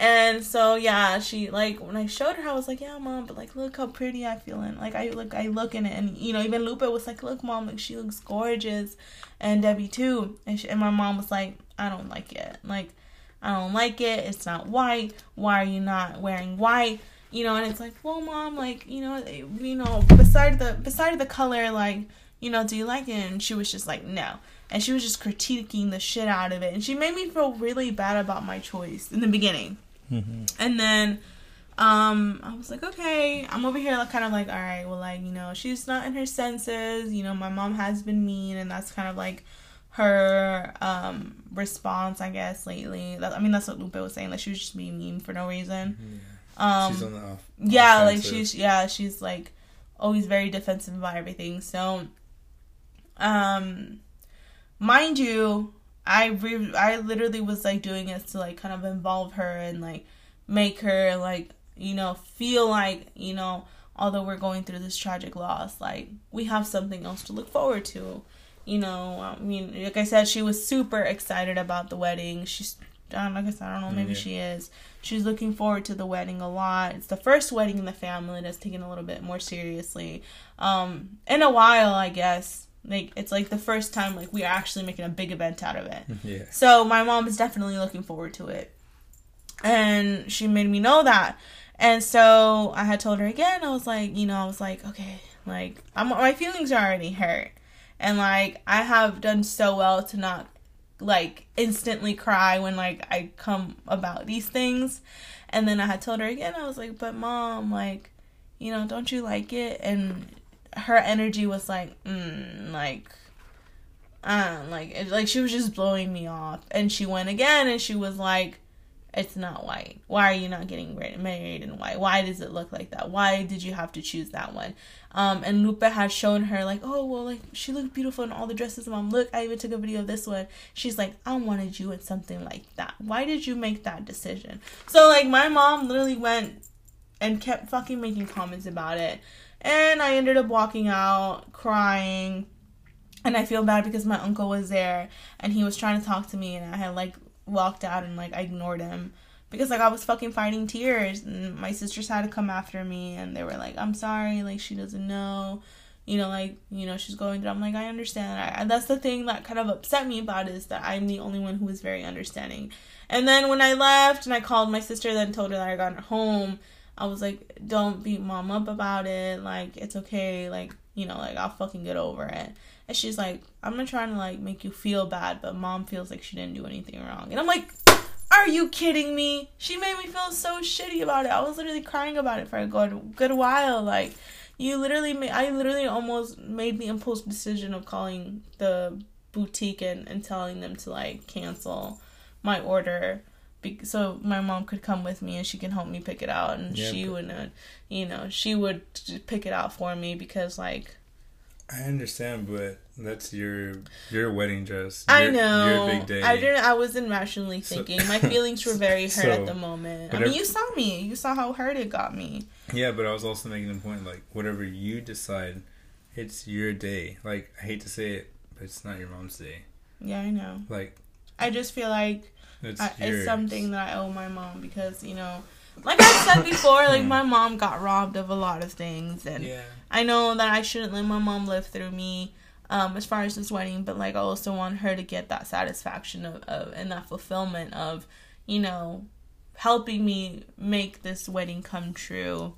And so yeah, she like when I showed her, I was like, "Yeah, mom, but like, look how pretty I feel in." Like I look, I look in it, and you know, even Lupe was like, "Look, mom, like she looks gorgeous," and Debbie too. And she, and my mom was like, "I don't like it. Like, I don't like it. It's not white. Why are you not wearing white?" You know, and it's like, well, mom, like, you know, you know, beside the beside the color, like, you know, do you like it? And she was just like, no, and she was just critiquing the shit out of it, and she made me feel really bad about my choice in the beginning, Mm-hmm. and then. Um, I was like, okay, I'm over here, like, kind of like, all right, well, like, you know, she's not in her senses. You know, my mom has been mean, and that's kind of like her um response, I guess, lately. That, I mean, that's what Lupe was saying. Like, she was just being mean for no reason. Um, she's on the off. yeah, like she's yeah, she's like always very defensive about everything. So, um, mind you, I re- I literally was like doing this to like kind of involve her and like make her like you know feel like you know although we're going through this tragic loss, like we have something else to look forward to. You know, I mean, like I said, she was super excited about the wedding. She's, um, like I said, I don't know, maybe Yeah. she is. She's looking forward to the wedding a lot. It's the first wedding in the family that's taken a little bit more seriously. Um, in a while, I guess. Like it's like the first time like we're actually making a big event out of it. Yeah. So my mom is definitely looking forward to it. And she made me know that. And so I had told her again, I was like, you know, I was like, okay, like I'm my feelings are already hurt. And like I have done so well to not like instantly cry when like I come about these things. And then I had told her again, I was like, but mom, like, you know, don't you like it? And her energy was like, mm, like uh, like it, like she was just blowing me off and she went again and she was like it's not white. Why are you not getting married in white? Why does it look like that? Why did you have to choose that one? Um and lupe had shown her like oh well like she looked beautiful in all the dresses. Mom look i even took a video of this one. She's like i wanted you in something like that. Why did you make that decision? So like my mom literally went and kept fucking making comments about it. And i ended up walking out crying. And I feel bad because my uncle was there and he was trying to talk to me and I had like walked out and like I ignored him. Because like I was fucking fighting tears and my sisters had to come after me and they were like I'm sorry like she doesn't know. You know like you know she's going through. I'm like I understand. I, and that's the thing that kind of upset me about is that I'm the only one who was very understanding. And then when I left and I called my sister then told her that I got home. I was like don't beat mom up about it. Like it's okay. Like you know like I'll fucking get over it and she's like, I'm not trying to like make you feel bad, but mom feels like she didn't do anything wrong. And I'm like, are you kidding me? She made me feel so shitty about it. I was literally crying about it for a good good while. Like, you literally made, I literally almost made the impulse decision of calling the boutique and, and telling them to like cancel my order. Be- so my mom could come with me and she can help me pick it out and Yeah, she would uh, you know she would pick it out for me because like I understand, but that's your your wedding dress. I know. Your big day. I didn't. I wasn't rationally So- thinking. My feelings were very hurt So, at the moment. I mean, you saw me. You saw how hurt it got me. Yeah, but I was also making a point like whatever you decide, it's your day. Like I hate to say it, but it's not your mom's day. Yeah, I know. Like I just feel like it's I, it's something that I owe my mom because you know, like I said before, like my mom got robbed of a lot of things, and Yeah. I know that I shouldn't let my mom live through me. Um, as far as this wedding, but like I also want her to get that satisfaction of, of and that fulfillment of, you know, helping me make this wedding come true.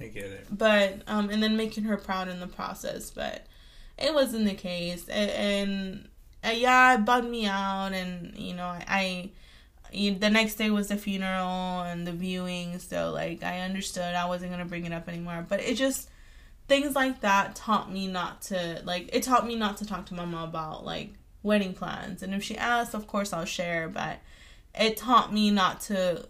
I get it. but um and then making her proud in the process but it wasn't the case and, and uh, yeah it bugged me out and you know i, I the next day was the funeral and the viewing so like i understood i wasn't gonna bring it up anymore. But it just things like that taught me not to like it taught me not to talk to mom about like wedding plans. And if she asks of course i'll share but it taught me not to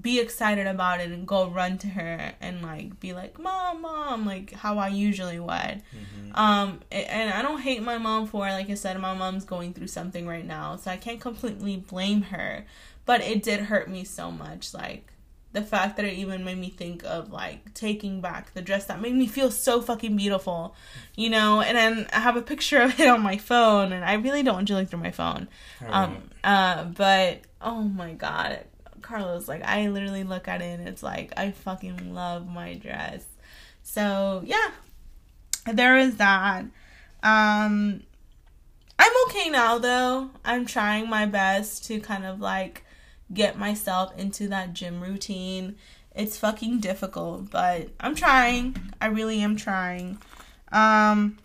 be excited about it and go run to her and like be like mom mom like how i usually would. Mm-hmm. um and i don't hate my mom for like i said my mom's going through something right now so i can't completely blame her but it did hurt me so much like the fact that it even made me think of like taking back the dress that made me feel so fucking beautiful you know? And then i have a picture of it on my phone and i really don't want you to look through my phone. Um uh but oh my god carlos like i literally look at it and it's like i fucking love my dress so yeah there is that um i'm okay now though i'm trying my best to kind of like get myself into that gym routine It's fucking difficult, but I'm trying. I really am trying. Um,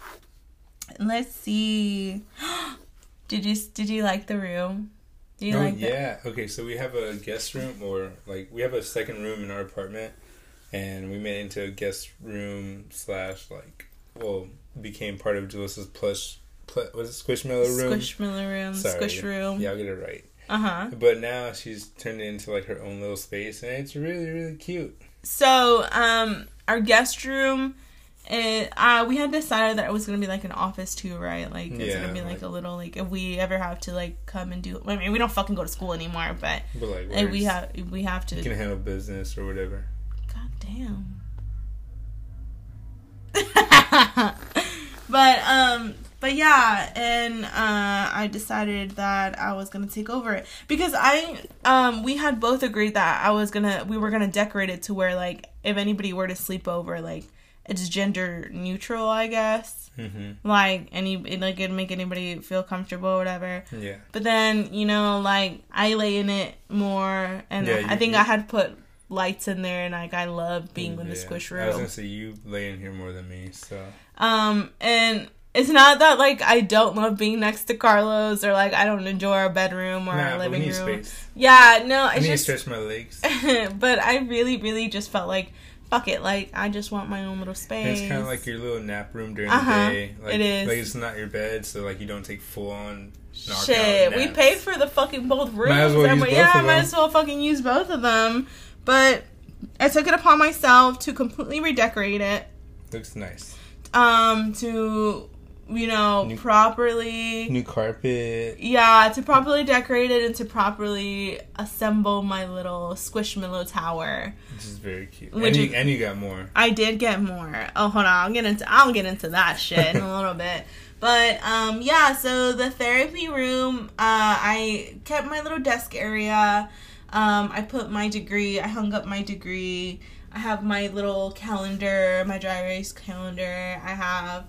let's see. did you did you like the room? You oh like yeah. Okay, so we have a guest room, or like we have a second room in our apartment, and we made it into a guest room slash like well became part of Julis's plush. Pl- was it Squishmallow room? Squishmallow room, Sorry. squish room. Yeah, I'll get it right. Uh huh. But now she's turned it into like her own little space, and it's really really cute. So, um, our guest room, it, uh, we had decided that it was gonna be like an office too, right? Like it's Yeah, gonna be like, like- a little like if we ever have to like come and do. I mean, we don't fucking go to school anymore, but But like, like, we have we have to. you can handle business or whatever. God damn. but um but yeah, and uh I decided that I was gonna take over it. Because I um we had both agreed that I was gonna we were gonna decorate it to where like if anybody were to sleep over, like it's gender neutral, I guess. Mm-hmm. Like any like it'd make anybody feel comfortable or whatever. Yeah. But then, you know, like I lay in it more and Yeah, I you- think you- I had put lights in there and like I love being in the squish room. I was gonna say you lay in here more than me, so Um and it's not that like I don't love being next to Carlos or like I don't enjoy our bedroom or nah, our living need room. space. Yeah, no, I need just to stretch my legs. but I really, really just felt like fuck it, like I just want my own little And space. it's kind of like your little nap room during Uh-huh. the day. Like, It is. Like it's not your bed, so like you don't take full on. Shit, we paid for the fucking both rooms. Might as well use both yeah, I might as well fucking use both of them. But I took it upon myself to completely redecorate it. Looks nice. Um, to you know New- properly. New carpet. Yeah, to properly decorate it and to properly assemble my little squishmallow tower. Which is very cute. Which and, you, is- and you got more. I did get more. Oh, hold on. I'll get into I'll get into that shit in a little bit. But um yeah, so the therapy room, uh I kept my little desk area. Um I put my degree, I hung up my degree. I have my little calendar, my dry erase calendar. I have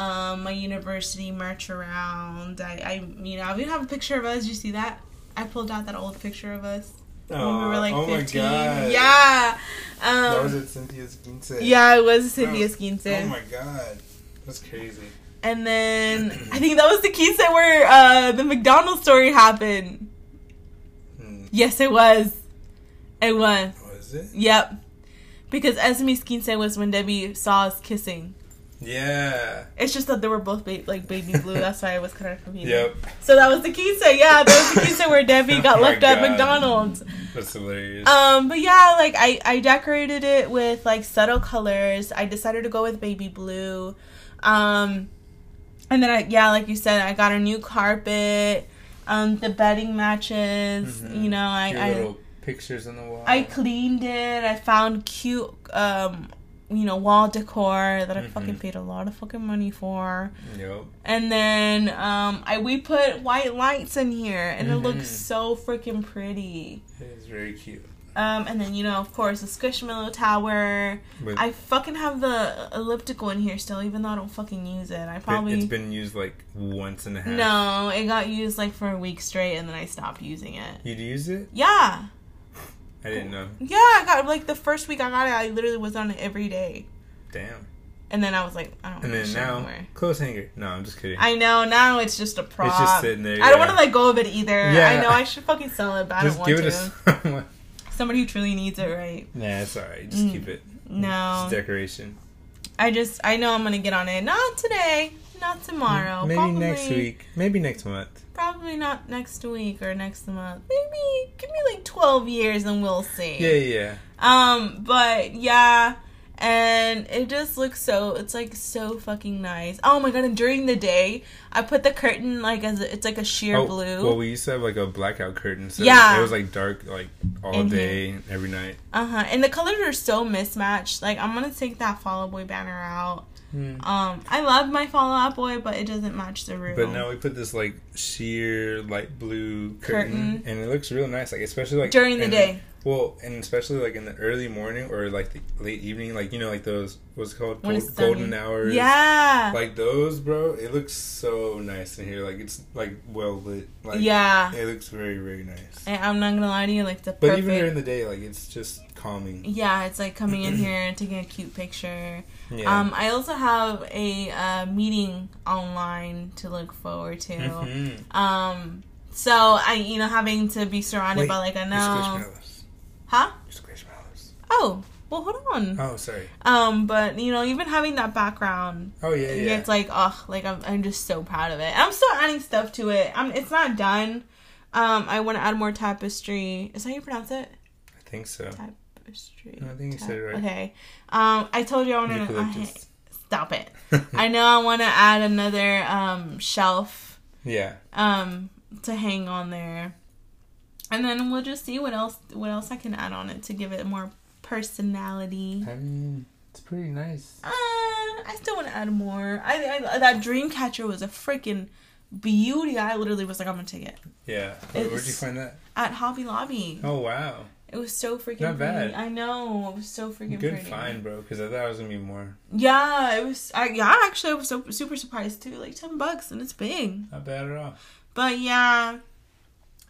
um my university merch around. I, I you know, we have a picture of us. You see that? I pulled out that old picture of us when we were like oh 15. my god. Yeah. Um That was at Cynthia's quince. yeah, it was Cynthia Oh, Skeenston. Oh my god. That's crazy. and then I think that was the set where uh, the McDonald's story happened. Hmm. Yes, it was. It was. Was it? Yep. Because Esme Skeenston was when Debbie saw us kissing. Yeah. It's just that they were both ba- like baby blue. That's why I was kind of confused. Yep. So that was the key set. Yeah, that was the key set where Debbie got Oh left at McDonald's. That's hilarious. Um, but yeah, like I I decorated it with like subtle colors. I decided to go with baby blue. Um, and then I yeah, like you said, I got a new carpet. Um, the bedding matches. Mhm. You know, I Your I little pictures on the wall. I cleaned it. I found cute um you know wall decor that I Mhm. fucking paid a lot of fucking money for. Yep. And then um I we put white lights in here and it Mhm. looks so freaking pretty. It is very cute. Um, and then you know, of course, the Squishmallow Tower. But I fucking have the elliptical in here still, even though I don't fucking use it. I probably it's been used like once and a half. no, it got used like for a week straight, and then I stopped using it. You'd use it? Yeah, I didn't know. yeah, I got like the first week I got it, I literally was on it every day, Damn. and then I was like, I don't. And then now, anymore. clothes hanger. No, I'm just kidding. I know now it's just a prop. It's just sitting there. I don't want to let go of it either. Yeah. I know I should fucking sell it, but I don't Just want to someone. Somebody who truly needs it, right? Nah, it's alright. Just Mm. keep it. No. It's decoration. I just I know I'm gonna get on it. Not today. Not tomorrow. Maybe probably, next week. Maybe next month. Probably not next week or next month. Maybe give me like twelve years and we'll see. Yeah, yeah. Um, but yeah, and it just looks so. It's like so fucking nice. Oh my god! And during the day, I put the curtain like as a, it's like a sheer Oh, blue. Well, we used to have like a blackout curtain, so Yeah. it was like dark like all In day, every night. Uh huh. And the colors are so mismatched. Like I'm gonna take that Fall Out Boy banner out. Hmm. Um, I love my Fall Out Boy, but it doesn't match the room. But now we put this like sheer light blue curtain, Curtain. and it looks real nice. Like especially like During the day. Well, and especially like in the early morning or like the late evening, like you know, like those what's it called Gold, golden hours. Yeah. Like those, bro. It looks so nice in here. Like it's like well lit. Like yeah. it looks very very nice. And I'm not gonna lie to you, like the But perfect. even during the day, like it's just calming. yeah, it's like coming in here and taking a cute picture. Yeah. Um, I also have a uh, meeting online to look forward to. Mhm. Um, so I, you know, having to be surrounded Wait, by like I know, huh? Oh, well, hold on. Oh, sorry. Um, but you know, even having that background, Oh yeah, yeah. it's like, oh, like I'm, I'm just so proud of it. I'm still adding stuff to it. I'm, it's not done. Um, I want to add more tapestry. Is that how you pronounce it? I think so. Tapestry. No, I think you said it right. Okay. Um, I told you I want to. Eucalyptus. Stop it. I know I want to add another um shelf yeah. um to hang on there, and then we'll just see what else what else I can add on it to give it more personality. I mean, it's pretty nice. Uh, I still want to add more. I, I that dream catcher was a freaking beauty. I literally was like, I'm gonna take it Yeah. Where, where'd you find that? at Hobby Lobby. Oh wow. It was so freaking Not pretty. bad. I know. It was so freaking Good pretty. find, bro. Because I thought it was gonna be more. Yeah, it was. I yeah, actually, I was so super surprised too. Like ten bucks, and it's big. Not bad at all. But yeah.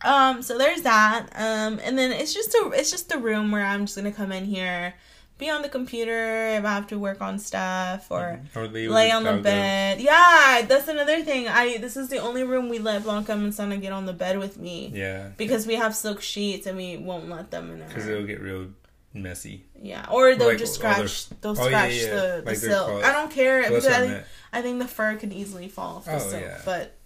Um. So there's that. Um. And then it's just a. It's just the room where I'm just gonna come in here, be on the computer if I have to work on stuff or mm-hmm. Or lay, with lay the on the bed. Yeah, that's another thing. I this is the only room we let Blanca and Sana get on the bed with me. Yeah. because we have silk sheets and we won't let them in Because it'll get real messy. Yeah, or they'll Like, just all their- scratch. They'll Oh, yeah, scratch yeah, the, the like silk. I don't care because I think. I think the fur can easily fall off the Oh, silk, yeah. but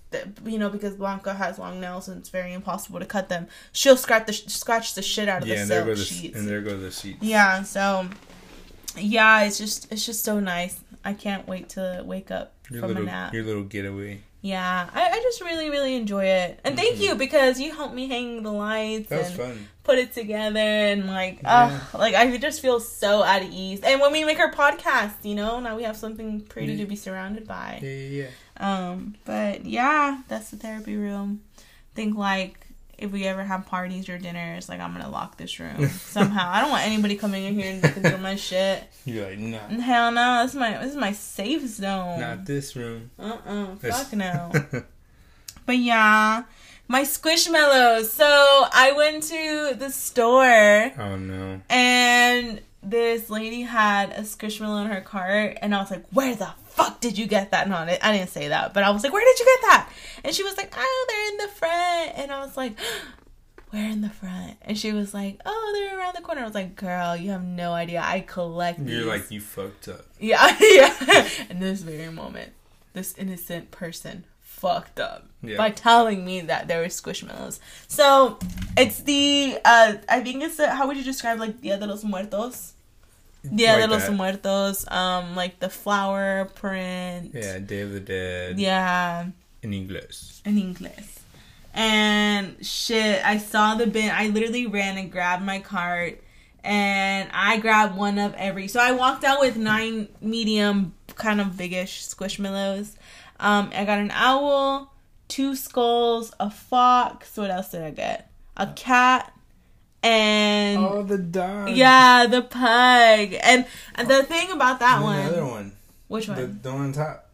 you know because Blanca has long nails and it's very impossible to cut them. She'll scratch the scratch the shit out of Yeah, the and silk the sheets. and there go the sheets. Yeah, so yeah, it's just it's just so nice. I can't wait to wake up Your from little a nap. your little getaway. Yeah, I, I just really really enjoy it, and thank you because you helped me hang the lights Mm-hmm. That was and fun. put it together, and like, Yeah. ugh, like I just feel so at ease. And when we make our podcast, you know, now we have something pretty to be surrounded by. Yeah, yeah, yeah. Um, but yeah, that's the therapy room. Think like if we ever have parties or dinners, like I'm gonna lock this room somehow. I don't want anybody coming in here and looking through my shit. You're like, nah, Hell no, this is my this is my safe zone. not this room. Uh uh This- fuck no. But yeah, my squishmallows. So I went to the store oh no. and this lady had a squishmallow in her cart, and I was like, "Where the fuck did you get that?" No, I I didn't say that, but I was like, "Where did you get that?" And she was like, "Oh, they're in the front," and I was like. Where in the front? And she was like, "Oh, they're around the corner." I was like, "Girl, you have no idea. I collect. You're like you fucked up. Yeah, yeah. In this very moment, this innocent person fucked up Yeah. by telling me that there were squishmallows. So it's the uh I think it's the how would you describe like Dia de los Muertos? Dia Like de los that. Muertos, um, like the flower print. Yeah, Day of the Dead. Yeah, In English. in English. And shit, I saw the bin. I literally ran and grabbed my cart and I grabbed one of every. So I walked out with nine medium, kind of biggish squishmallows. Um, I got an owl, two skulls, a fox. What else did I get? A cat, and Oh, the dog. yeah, the pug. And, and the thing about that And one, The other one. which one? The, The, the one on top.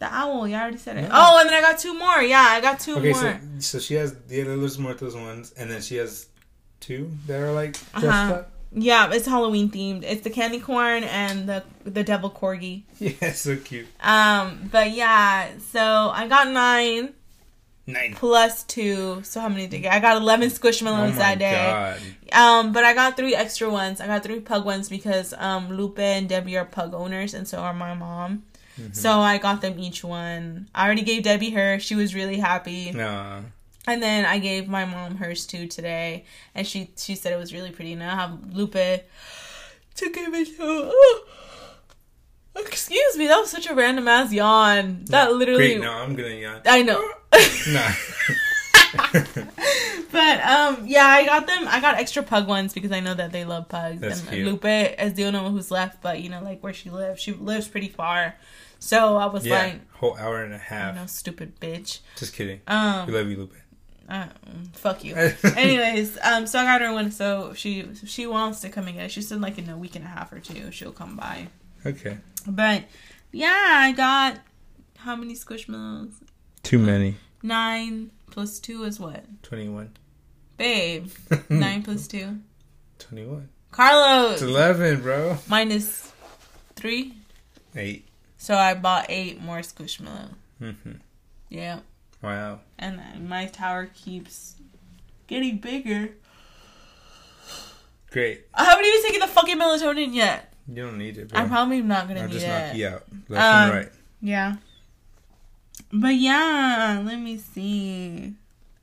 The owl. You already said it. Yeah. Oh, and then I got two more. Yeah, I got two Okay, more. so so she has Dia de los Muertos ones, and then she has two that are like dressed Uh-huh. up. Yeah, it's Halloween themed. It's the candy corn and the the devil corgi. Yeah, so cute. Um, but yeah, so I got nine Nine. plus two. So how many did I get? I got 11 squishmallows my that day. god. Um, but I got three extra ones. I got three pug ones because um Lupe and Debbie are pug owners, and so are my mom. Mm-hmm. So I got them each one. I already gave Debbie her. She was really happy. Nah. And then I gave my mom hers too today, and she she said it was really pretty. And I have Lupe to give it to. Excuse me, that was such a random ass yawn. That literally, Great, now I'm gonna yawn. I know. Nah. but um, yeah, I got them. I got extra pug ones because I know that they love pugs. That's and cute. Lupe is the only one who's left, but you know, like where she lives, she lives pretty far. So I was yeah, like, whole hour and a half. you half. know, stupid bitch. Just kidding. Um, We love you, Lupe. Uh, fuck you. Anyways, um, so I got her one. So she she wants to come and get it. She said like in a week and a half or two she'll come by. okay. But yeah, I got how many squishmallows? Too many. Nine plus two is what, Twenty-one. babe? Nine plus two. Twenty-one. Carlos It's eleven, bro. minus three. Eight. So I bought eight more squishmallow. Mm-hmm. Yeah, Wow. and my tower keeps getting bigger. Great. I haven't even taken the fucking melatonin yet. You don't need it, bro. I'm probably not gonna I'll need just it. knock you out. Left Um, and right. Yeah. But yeah, let me see.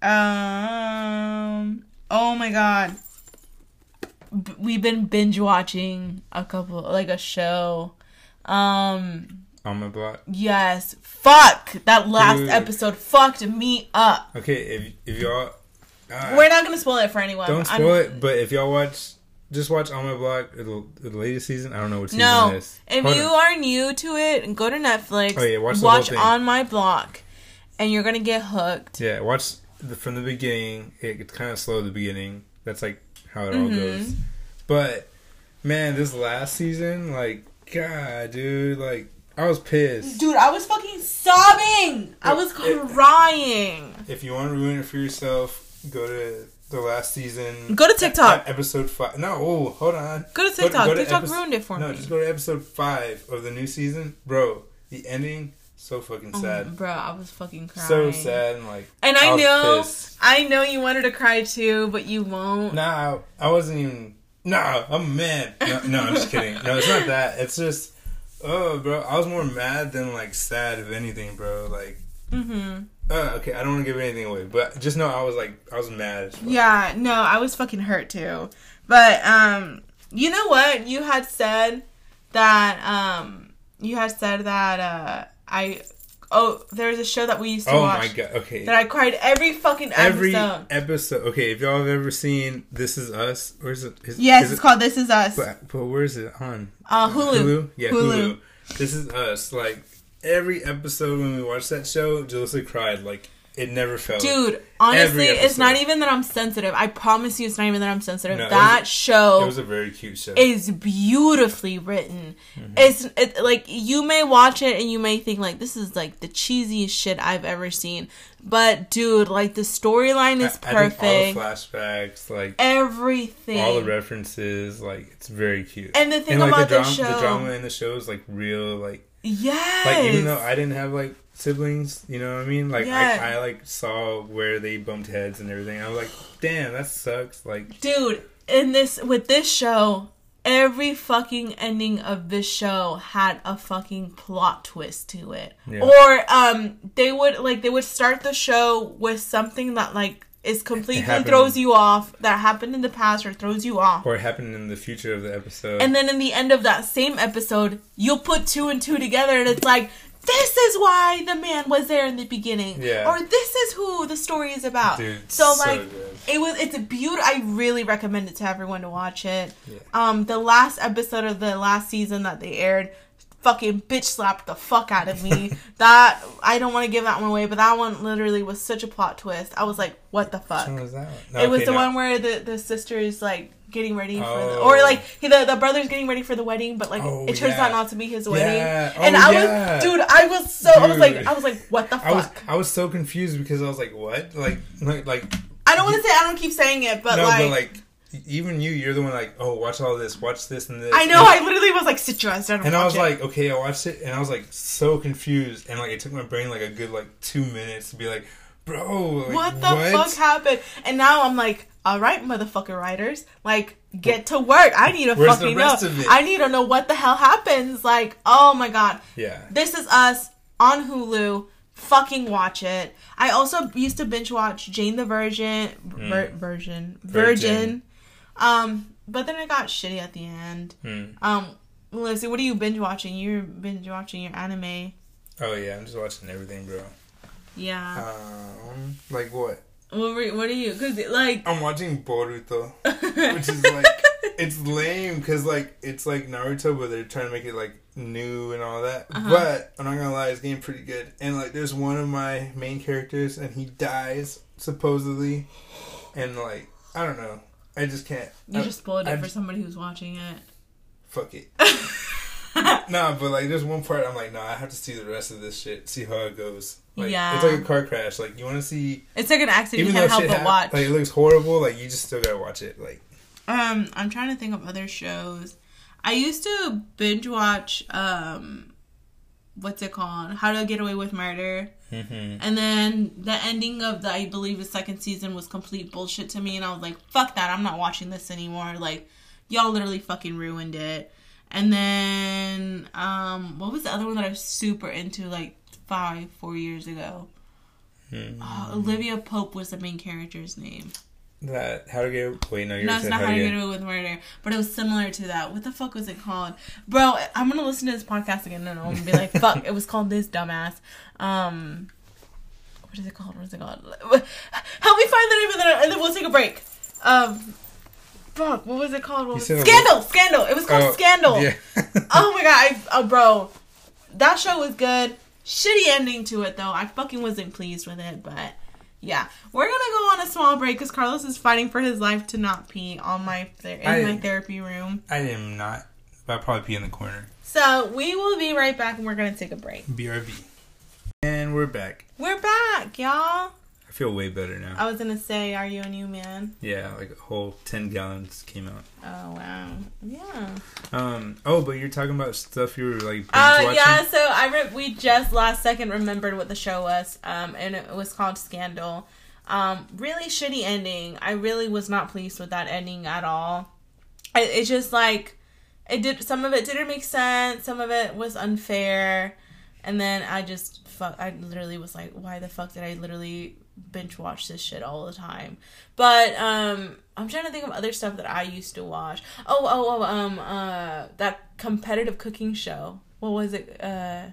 Um. Oh my god. B- we've been binge watching a couple, like a show. Um. On my block. Yes. Fuck that last Dude. episode. Fucked me up. Okay, if if y'all uh, We're not gonna spoil it for anyone. don't I'm- spoil it, but if y'all watch, just watch On My Block the, the latest season. I don't know what season No, it is. if Hold you on. are new to it, go to Netflix. Oh, yeah, watch thing. on my block, and you're gonna get hooked. yeah, watch the, from the beginning. It, it's kind of slow at the beginning. That's like how it all Mhm. goes. But man, this last season, like, God, dude, like, I was pissed. Dude, I was fucking sobbing. I was It- crying. If you want to ruin it for yourself, go to the last season. Go to TikTok. Episode five. No, oh, hold on. Go to TikTok. go to TikTok episode- ruined it for No, me. No, just go to episode five of the new season, bro. The ending, so fucking Oh, sad, bro, I was fucking crying. so sad, and like, And I, was know, pissed. I know you wanted to cry too, but you won't. Nah, I wasn't even. Nah, I'm a man. No, no, I'm just kidding. No, it's not that. It's just, oh, bro, I was more mad than like sad, if anything, bro. Like, Mm-hmm. Uh, okay, I don't want to give anything away, but just know I was like, I was mad. Yeah, no, I was fucking hurt too. But um, you know what? You had said that um, you had said that uh, I oh, there's a show that we used to Oh watch my god. Okay. that I cried every fucking Every episode. episode. Okay, if y'all have ever seen This Is Us, where's it? Is, Yes, is it's it, called This Is Us. But, but where is it on? Uh, Hulu. Hulu. Yeah, Hulu. Hulu. This is us. Like every episode when we watched that show, Jalissa cried. Like it never felt. Dude, honestly, it's not even that I'm sensitive. I promise you, it's not even that I'm sensitive. No, it that was- show it was a very cute show. is beautifully written. Mm-hmm. It's it, like you may watch it and you may think like this is like the cheesiest shit I've ever seen, but dude, like the storyline is I- I perfect. all the flashbacks, like Everything. all the references, like it's very cute. and the thing and like about the the, drama, show, the drama in the show is like real. Like yes, like even though I didn't have like siblings, you know what I mean? Like. I, I like saw where they bumped heads and everything. I was like, damn, that sucks. Like dude in this with this show every fucking ending of this show had a fucking plot twist to it Yeah. or um they would like they would start the show with something that like is completely happened- throws you off that happened in the past or throws you off or it happened in the future of the episode. and then in the end of that same episode you'll put two and two together and it's like this is why the man was there in the beginning Yeah. or this is who the story is about Dude, so like it was it's a beautiful i really recommend it to everyone to watch it Yeah. um the last episode of the last season that they aired fucking bitch slapped the fuck out of me that i don't want to give that one away but that one literally was such a plot twist i was like what the fuck was that? one? it was Okay, the no. one where the the sister is like getting ready for the, Oh. or like he, the the brother's getting ready for the wedding, but like Oh, it turns yeah. out not to be his wedding. Yeah. And Oh, I yeah. was, dude, I was so, I was like, I was like, what the fuck? I was I was so confused because I was like, what? Like like like I don't want to say, I don't keep saying it, but no, like, but like even you, you're the one like, oh, watch all this, watch this and this. I know, I literally was like, sit your ass down and, And I was it. like, okay, I watched it, and I was like so confused, and like it took my brain like a good like two minutes to be like, bro, like, what the fuck happened? And now I'm like, all right, motherfucker writers, like, get to work. I need to Where's fucking know. I need to know what the hell happens. Like, oh my god. Yeah, This is Us on Hulu. Fucking watch it. I also used to binge watch Jane the Virgin, vir- mm. Virgin, Virgin. Virgin. Um, but then it got shitty at the end. Hmm. Um, Lizzie, what are you binge watching? You're binge watching your anime. Oh yeah, I'm just watching everything, bro. Yeah. Um, like what? what, were, what are you? Cause like, I'm watching Boruto, which is like it's lame because like it's like Naruto, but they're trying to make it like new and all that. Uh-huh. But I'm not gonna lie, it's getting pretty good. And like, there's one of my main characters, and he dies supposedly, and like I don't know. I just can't. You I- just spoiled it for just- somebody who's watching it. Fuck it. nah, but like there's one part I'm like, no, I have to see the rest of this shit, see how it goes. Like, Yeah. It's like a car crash. Like you want to see, It's like an accident you even can't though help but watch. like it looks horrible, like you just still gotta watch it. Like Um, I'm trying to think of other shows. I used to binge watch um what's it called? How to Get Away with Murder. mm-hmm. And then the ending of the I believe the second season was complete bullshit to me and I was like, fuck that, I'm not watching this anymore. Like y'all literally fucking ruined it. And then um what was the other one that I was super into like five, four years ago? Mm-hmm. Oh, Olivia Pope was the main character's name. That how to get wait no you No, already it's not how to get, away with murder, but it was similar to that. What the fuck was it called, bro? I'm gonna listen to this podcast again and I'm gonna be like, fuck, it was called this dumbass. Um, what is it called? What is it called? Help me find the name of the, and then we'll take a break. Um, fuck, what was it called? Was Scandal, Scandal. It was called Oh, Scandal. Yeah. Oh my god, I, oh, bro, that show was good. Shitty ending to it though. I fucking wasn't pleased with it, but yeah, we're gonna go on a small break because Carlos is fighting for his life to not pee on my ther- in I- my therapy room. I am not. But I'll probably be in the corner. So we will be right back, and we're gonna take a break. BRB. And we're back. We're back, y'all. I feel way better now. I was gonna say, are you a new man? Yeah, like a whole ten gallons came out. Oh wow, yeah. Um. Oh, but you're talking about stuff you were like binge Uh, yeah. So I re- we just last second remembered what the show was. Um, and it was called Scandal. Um, really shitty ending. I really was not pleased with that ending at all. I, it's just like it did. Some of it didn't make sense. Some of it was unfair. And then I just fuck. I literally was like, why the fuck did I literally binge watch this shit all the time? But um, I'm trying to think of other stuff that I used to watch. Oh, oh, oh, um, uh, that competitive cooking show. What was it? Uh,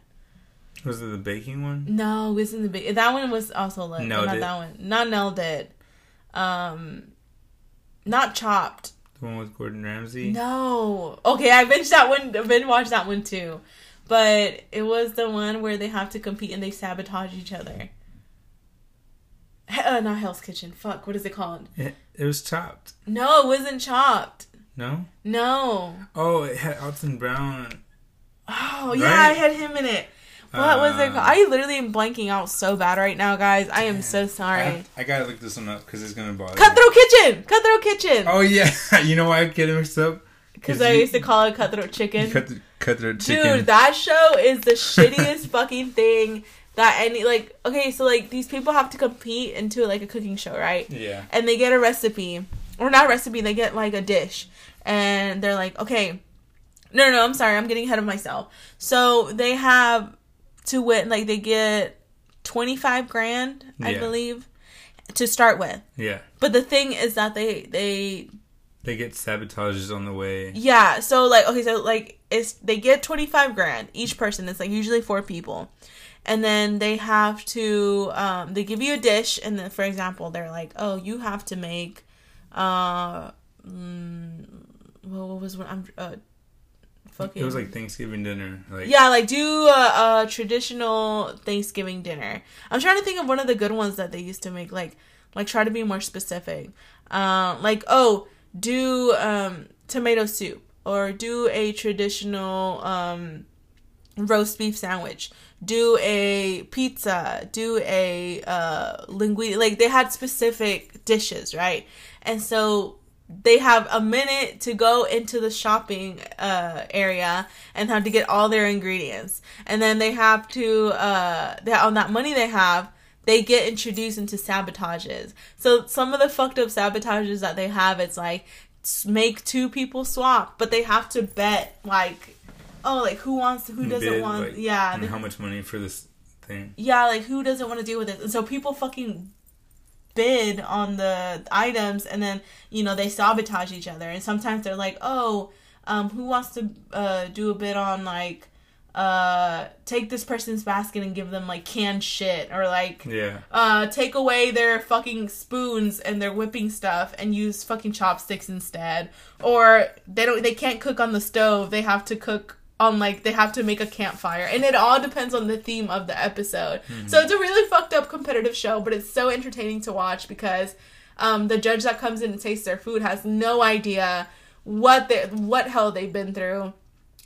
Was it the baking one? no, it wasn't the big. That one was also lit. Nailed not that one. Not Nailed It. Um, not chopped. The one with Gordon Ramsay. No. Okay, I binge that one. I binge watched that one too, but it was the one where they have to compete and they sabotage each other. He- Uh, not Hell's Kitchen. Fuck. What is it called? It, it was chopped. No, it wasn't chopped. No. No. Oh, it had Alton Brown. Oh yeah, I had him in it. What was it Uh, called? I literally am blanking out so bad right now, guys. I am so sorry. have- I gotta look this one up because it's gonna bother. me. Cutthroat Kitchen. Cutthroat Kitchen. Oh yeah, you know why I get it mixed up? Because I you- used to call it Cutthroat Chicken. Cut cutthroat chicken. Dude, that show is the shittiest fucking thing that any like okay, so like these people have to compete into like a cooking show, right? yeah. And they get a recipe. Or not recipe, they get like a dish. And they're like, okay. No, no, no, I'm sorry, I'm getting ahead of myself. So they have to win like they get twenty five grand, I Yeah. believe, to start with. Yeah. But the thing is that they they They get sabotages on the way. Yeah, so like okay, so like it's they get twenty five grand each person. It's like usually four people, and then they have to um they give you a dish, and then for example they're like, oh, you have to make, uh, mm, well, what was what I'm uh, fucking. It was like Thanksgiving dinner. Like Yeah, like do a, a traditional Thanksgiving dinner. I'm trying to think of one of the good ones that they used to make. Like, like try to be more specific. Um, like oh, do um tomato soup or do a traditional um roast beef sandwich. Do a pizza. Do a uh linguine. Like they had specific dishes, right? And so they have a minute to go into the shopping uh, area and have to get all their ingredients and then they have to uh, on that money they have they get introduced into sabotages so some of the fucked up sabotages that they have it's like make two people swap but they have to bet like oh like who wants who doesn't bid, want like, yeah and they- how much money for this thing? yeah, like who doesn't want to deal with it? And so people fucking bid on the items and then, you know, they sabotage each other. And sometimes they're like, "Oh, um who wants to uh do a bid on like uh take this person's basket and give them like canned shit or like Yeah. uh take away their fucking spoons and their whipping stuff and use fucking chopsticks instead or they don't they can't cook on the stove they have to cook on like they have to make a campfire and it all depends on the theme of the episode. Mm-hmm. So it's a really fucked up competitive show, but it's so entertaining to watch because um, the judge that comes in and tastes their food has no idea what they what hell they've been through.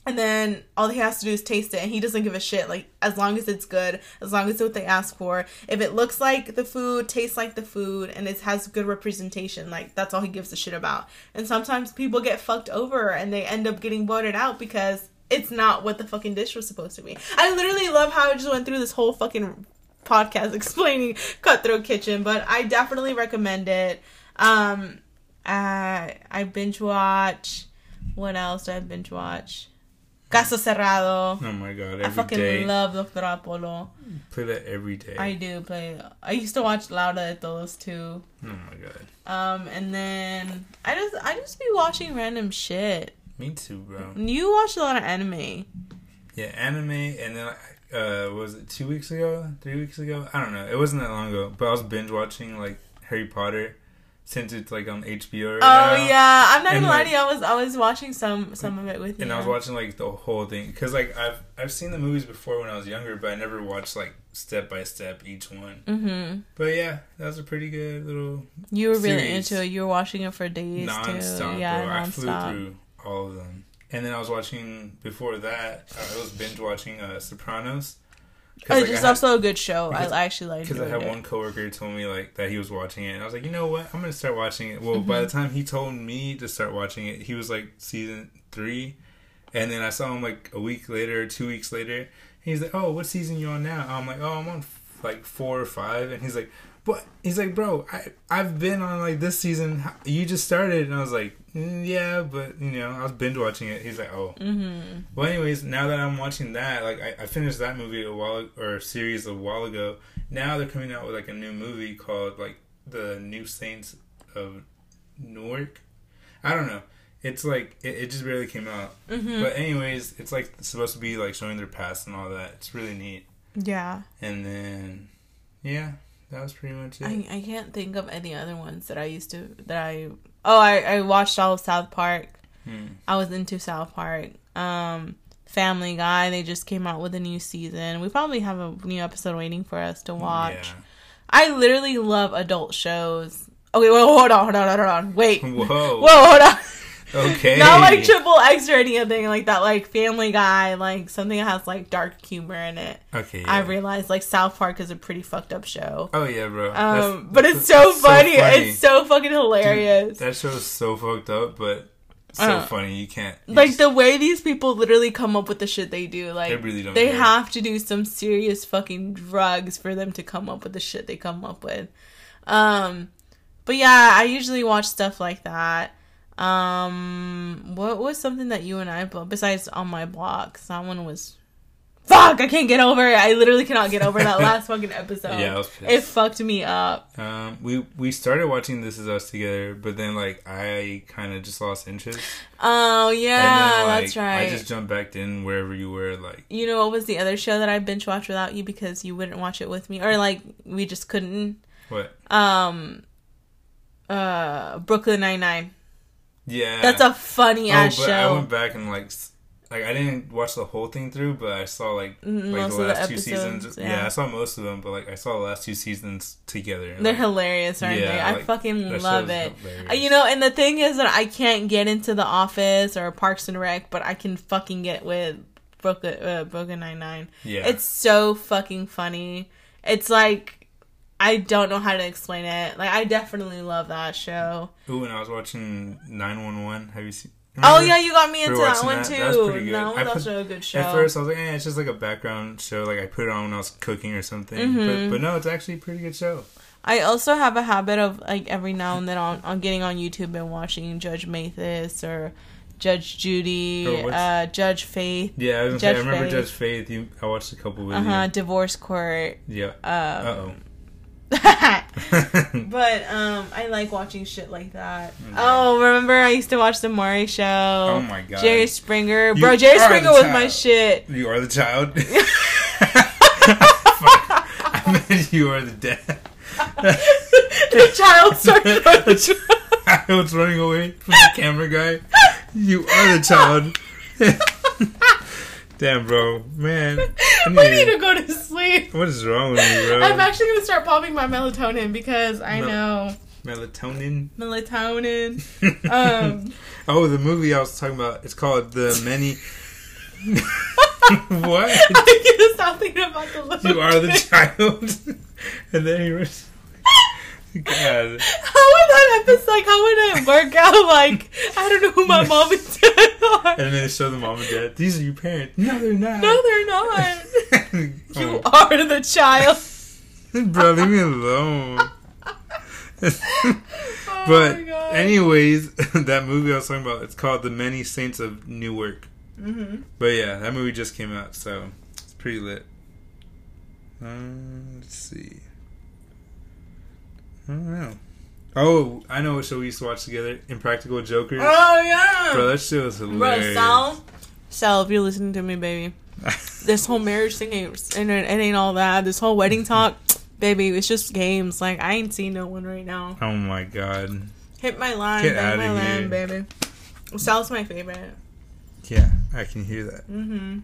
And then all he has to do is taste it, and he doesn't give a shit. Like as long as it's good, as long as it's what they ask for. If it looks like the food, tastes like the food, and it has good representation, like that's all he gives a shit about. And sometimes people get fucked over, and they end up getting voted out because it's not what the fucking dish was supposed to be. I literally love how I just went through this whole fucking podcast explaining Cutthroat Kitchen, but I definitely recommend it. Um, I I binge watch. What else do I binge watch? Caso Cerrado. Oh my god, every I fucking day. love Doctora Polo. Play that every day. I do play. I used to watch Lauda de Todos too. oh my god. Um, and then I just I just be watching random shit. Me too, bro. You watch a lot of anime. Yeah, anime, and then uh, was it two weeks ago, three weeks ago? I don't know. It wasn't that long ago, but I was binge watching like Harry Potter since it's like on HBO. Right Oh now. yeah, I'm not And, gonna lie to you. I was I was watching some some of it with you. And I was watching like the whole thing because like I've I've seen the movies before when I was younger, but I never watched like step by step each one. Mm-hmm. But yeah, that was a pretty good little You were really into it. You were watching it for days non-stop, too. Yeah, bro. I flew nonstop. through all of them. And then I was watching before that. I was binge watching uh, Sopranos. Oh, like, also a good show. because- I actually like Because I had it. one coworker who told me like that he was watching it, and I was like, you know what, I'm gonna start watching it. Well, by Mhm. the time he told me to start watching it, he was like season three, and then I saw him like a week later, two weeks later. And he's like, oh, what season you on now? I'm like, oh, I'm on like four or five, and he's like, but he's like, bro, I I've been on like this season. You just started, and I was like, yeah, but you know, I was binge watching it. He's like, oh. Mm-hmm. Well, anyways, now that I'm watching that, like I, I finished that movie a while or a series a while ago. Now they're coming out with like a new movie called like the New Saints of Newark. I don't know. It's like it, it just barely came out. Mm-hmm. But anyways, it's like supposed to be like showing their past and all that. It's really neat. yeah, And then yeah, that was pretty much it. I I can't think of any other ones that I used to that I. Oh, I I watched all of South Park. Hmm. I was into South Park. Um, Family Guy. They just came out with a new season. We probably have a new episode waiting for us to watch. Yeah. I literally love adult shows. Okay, well, hold on, hold on, hold on. Wait. Whoa. Whoa, hold on. Okay. Not like triple X or anything like that. Like Family Guy, like something that has like dark humor in it. Okay. I yeah. realized like South Park is a pretty fucked up show. Oh yeah, bro. Um, That's- but that's- it's so that's funny. It's so fucking hilarious. That show's so fucked up, but so Uh, funny. You can't you like just- the way these people literally come up with the shit they do. Like They really don't they have to do some serious fucking drugs for them to come up with the shit they come up with. Um, but yeah, I usually watch stuff like that. Um, what was something that you and I besides on my block? Someone was. Fuck! I can't get over it. I literally cannot get over that last fucking episode. Yeah, was it fucked me up. Um, we we started watching This Is Us together, but then like I kind of just lost interest. Oh yeah, then, like, that's right. I just jumped back in wherever you were. Like, you know what was the other show that I binge watched without you because you wouldn't watch it with me or like we just couldn't what? um uh Brooklyn Nine Nine. Yeah, That's a funny oh, ass but I went back and like like I didn't watch the whole thing through, but I saw like Mm, like the of the last two seasons. yeah. Yeah. I saw most of them, but like I saw the last two seasons together. They're like, hilarious, aren't yeah, they? I like, fucking love it. hilarious. Uh, You know, and the thing is that I can't get into The Office or Parks and Rec, but I can fucking get with Brooklyn uh, Brooklyn Nine Nine. yeah, It's so fucking funny. It's like I don't know how to explain it. Like I definitely love that show. Ooh, when I was watching Nine One One. Have you seen? Oh yeah, you got me into that one that. too. That's pretty good. That one's put- also a good show. At first, I was like, eh, it's just like a background show. Like I put it on when I was cooking or something. Mhm. But, but no, it's actually a pretty good show. I also have a habit of like every now and then on, on getting on YouTube and watching Judge Mathis or Judge Judy, Oh, what's- uh, Judge Faith, Yeah, I, was gonna say, I remember Faith. Judge Faith. You, I watched a couple with uh huh, Divorce Court. Yeah. Um, Uh but um, I like watching shit like that. Oh, remember I used to watch the Maury Show. Oh my god. Jerry Springer, You bro. Jerry Springer was my shit. You are the child. Fuck. I meant you are the dad. the child started. I was running away from the camera guy. You are the child. Damn, bro, man. I need- need to go to sleep. What is wrong with me, bro? I'm actually gonna start popping my melatonin because I No. know Melatonin. melatonin. Um, oh, the movie I was talking about. It's called The Many. what? I can't stop thinking about the little. You are the child. and then he was. God. How would that episode? Like, how would it work out? Like, I don't know who my mom and dad are. And then they show the mom and dad. These are your parents. No, they're not. No, they're not. You oh, are the child. bro, leave me alone. Oh but God. anyways, that movie I was talking about, it's called The Many Saints of Newark. Mhm. But yeah, that movie just came out, so it's pretty lit. Uh, let's see. I don't know. Oh, I know what show we used to watch together. Impractical Jokers. Oh yeah. Bro, that shit was Bro, hilarious. Sal. Sal, if you're listening to me, baby, this whole marriage thing ain't, and it, ain't all that. This whole wedding talk, baby, it's just games. Like I ain't seen no one right now. oh my god. Hit my line, Get hit outta my here. line, baby. Sal's my favorite. Yeah, I can hear that. Mm-hmm.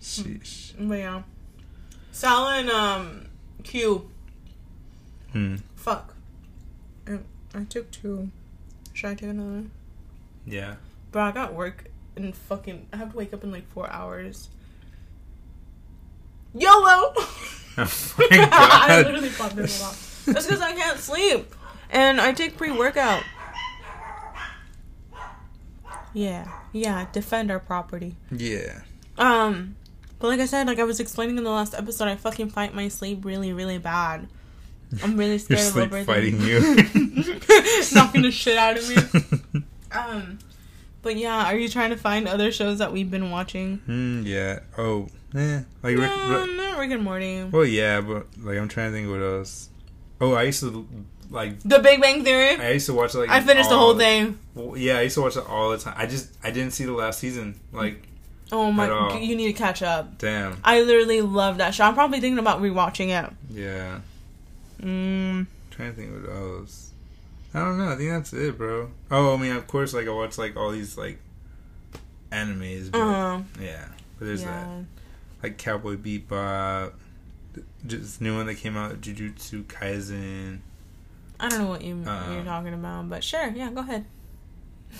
Sheesh. But yeah, Sal and um Q. Hmm. Fuck. I, I took two. Should I take another? Yeah. Bro, I got work and fucking. I have to wake up in like four hours. YOLO! Oh I literally popped in a lot. That's because I can't sleep. And I take pre workout. Yeah. Yeah. Defend our property. yeah. Um, but like I said, like I was explaining in the last episode, I fucking fight my sleep really, really bad. I'm really scared of sleep overthinking. fighting you. Knocking the shit out of me. Um, but yeah, are you trying to find other shows that we've been watching? Hmm. Yeah. Oh. Eh. Like no, Rick- not Rick and Morty. well, yeah, but like I'm trying to think what else. Oh, I used to like. The Big Bang Theory. I used to watch like. I finished the whole thing. Well, yeah, I used to watch it all the time. I just I didn't see the last season. Like, Oh my, you need to catch up. damn. I literally love that show. I'm probably thinking about rewatching it. Yeah. Mm, trying to think what else. I don't know. I think that's it, bro. Oh, I mean, of course, like I watch like all these like animes. But, uh, Yeah, but there's that like Cowboy Bebop. Just new one that came out, Jujutsu Kaisen. I don't know what you you're talking about, but sure, yeah, go ahead.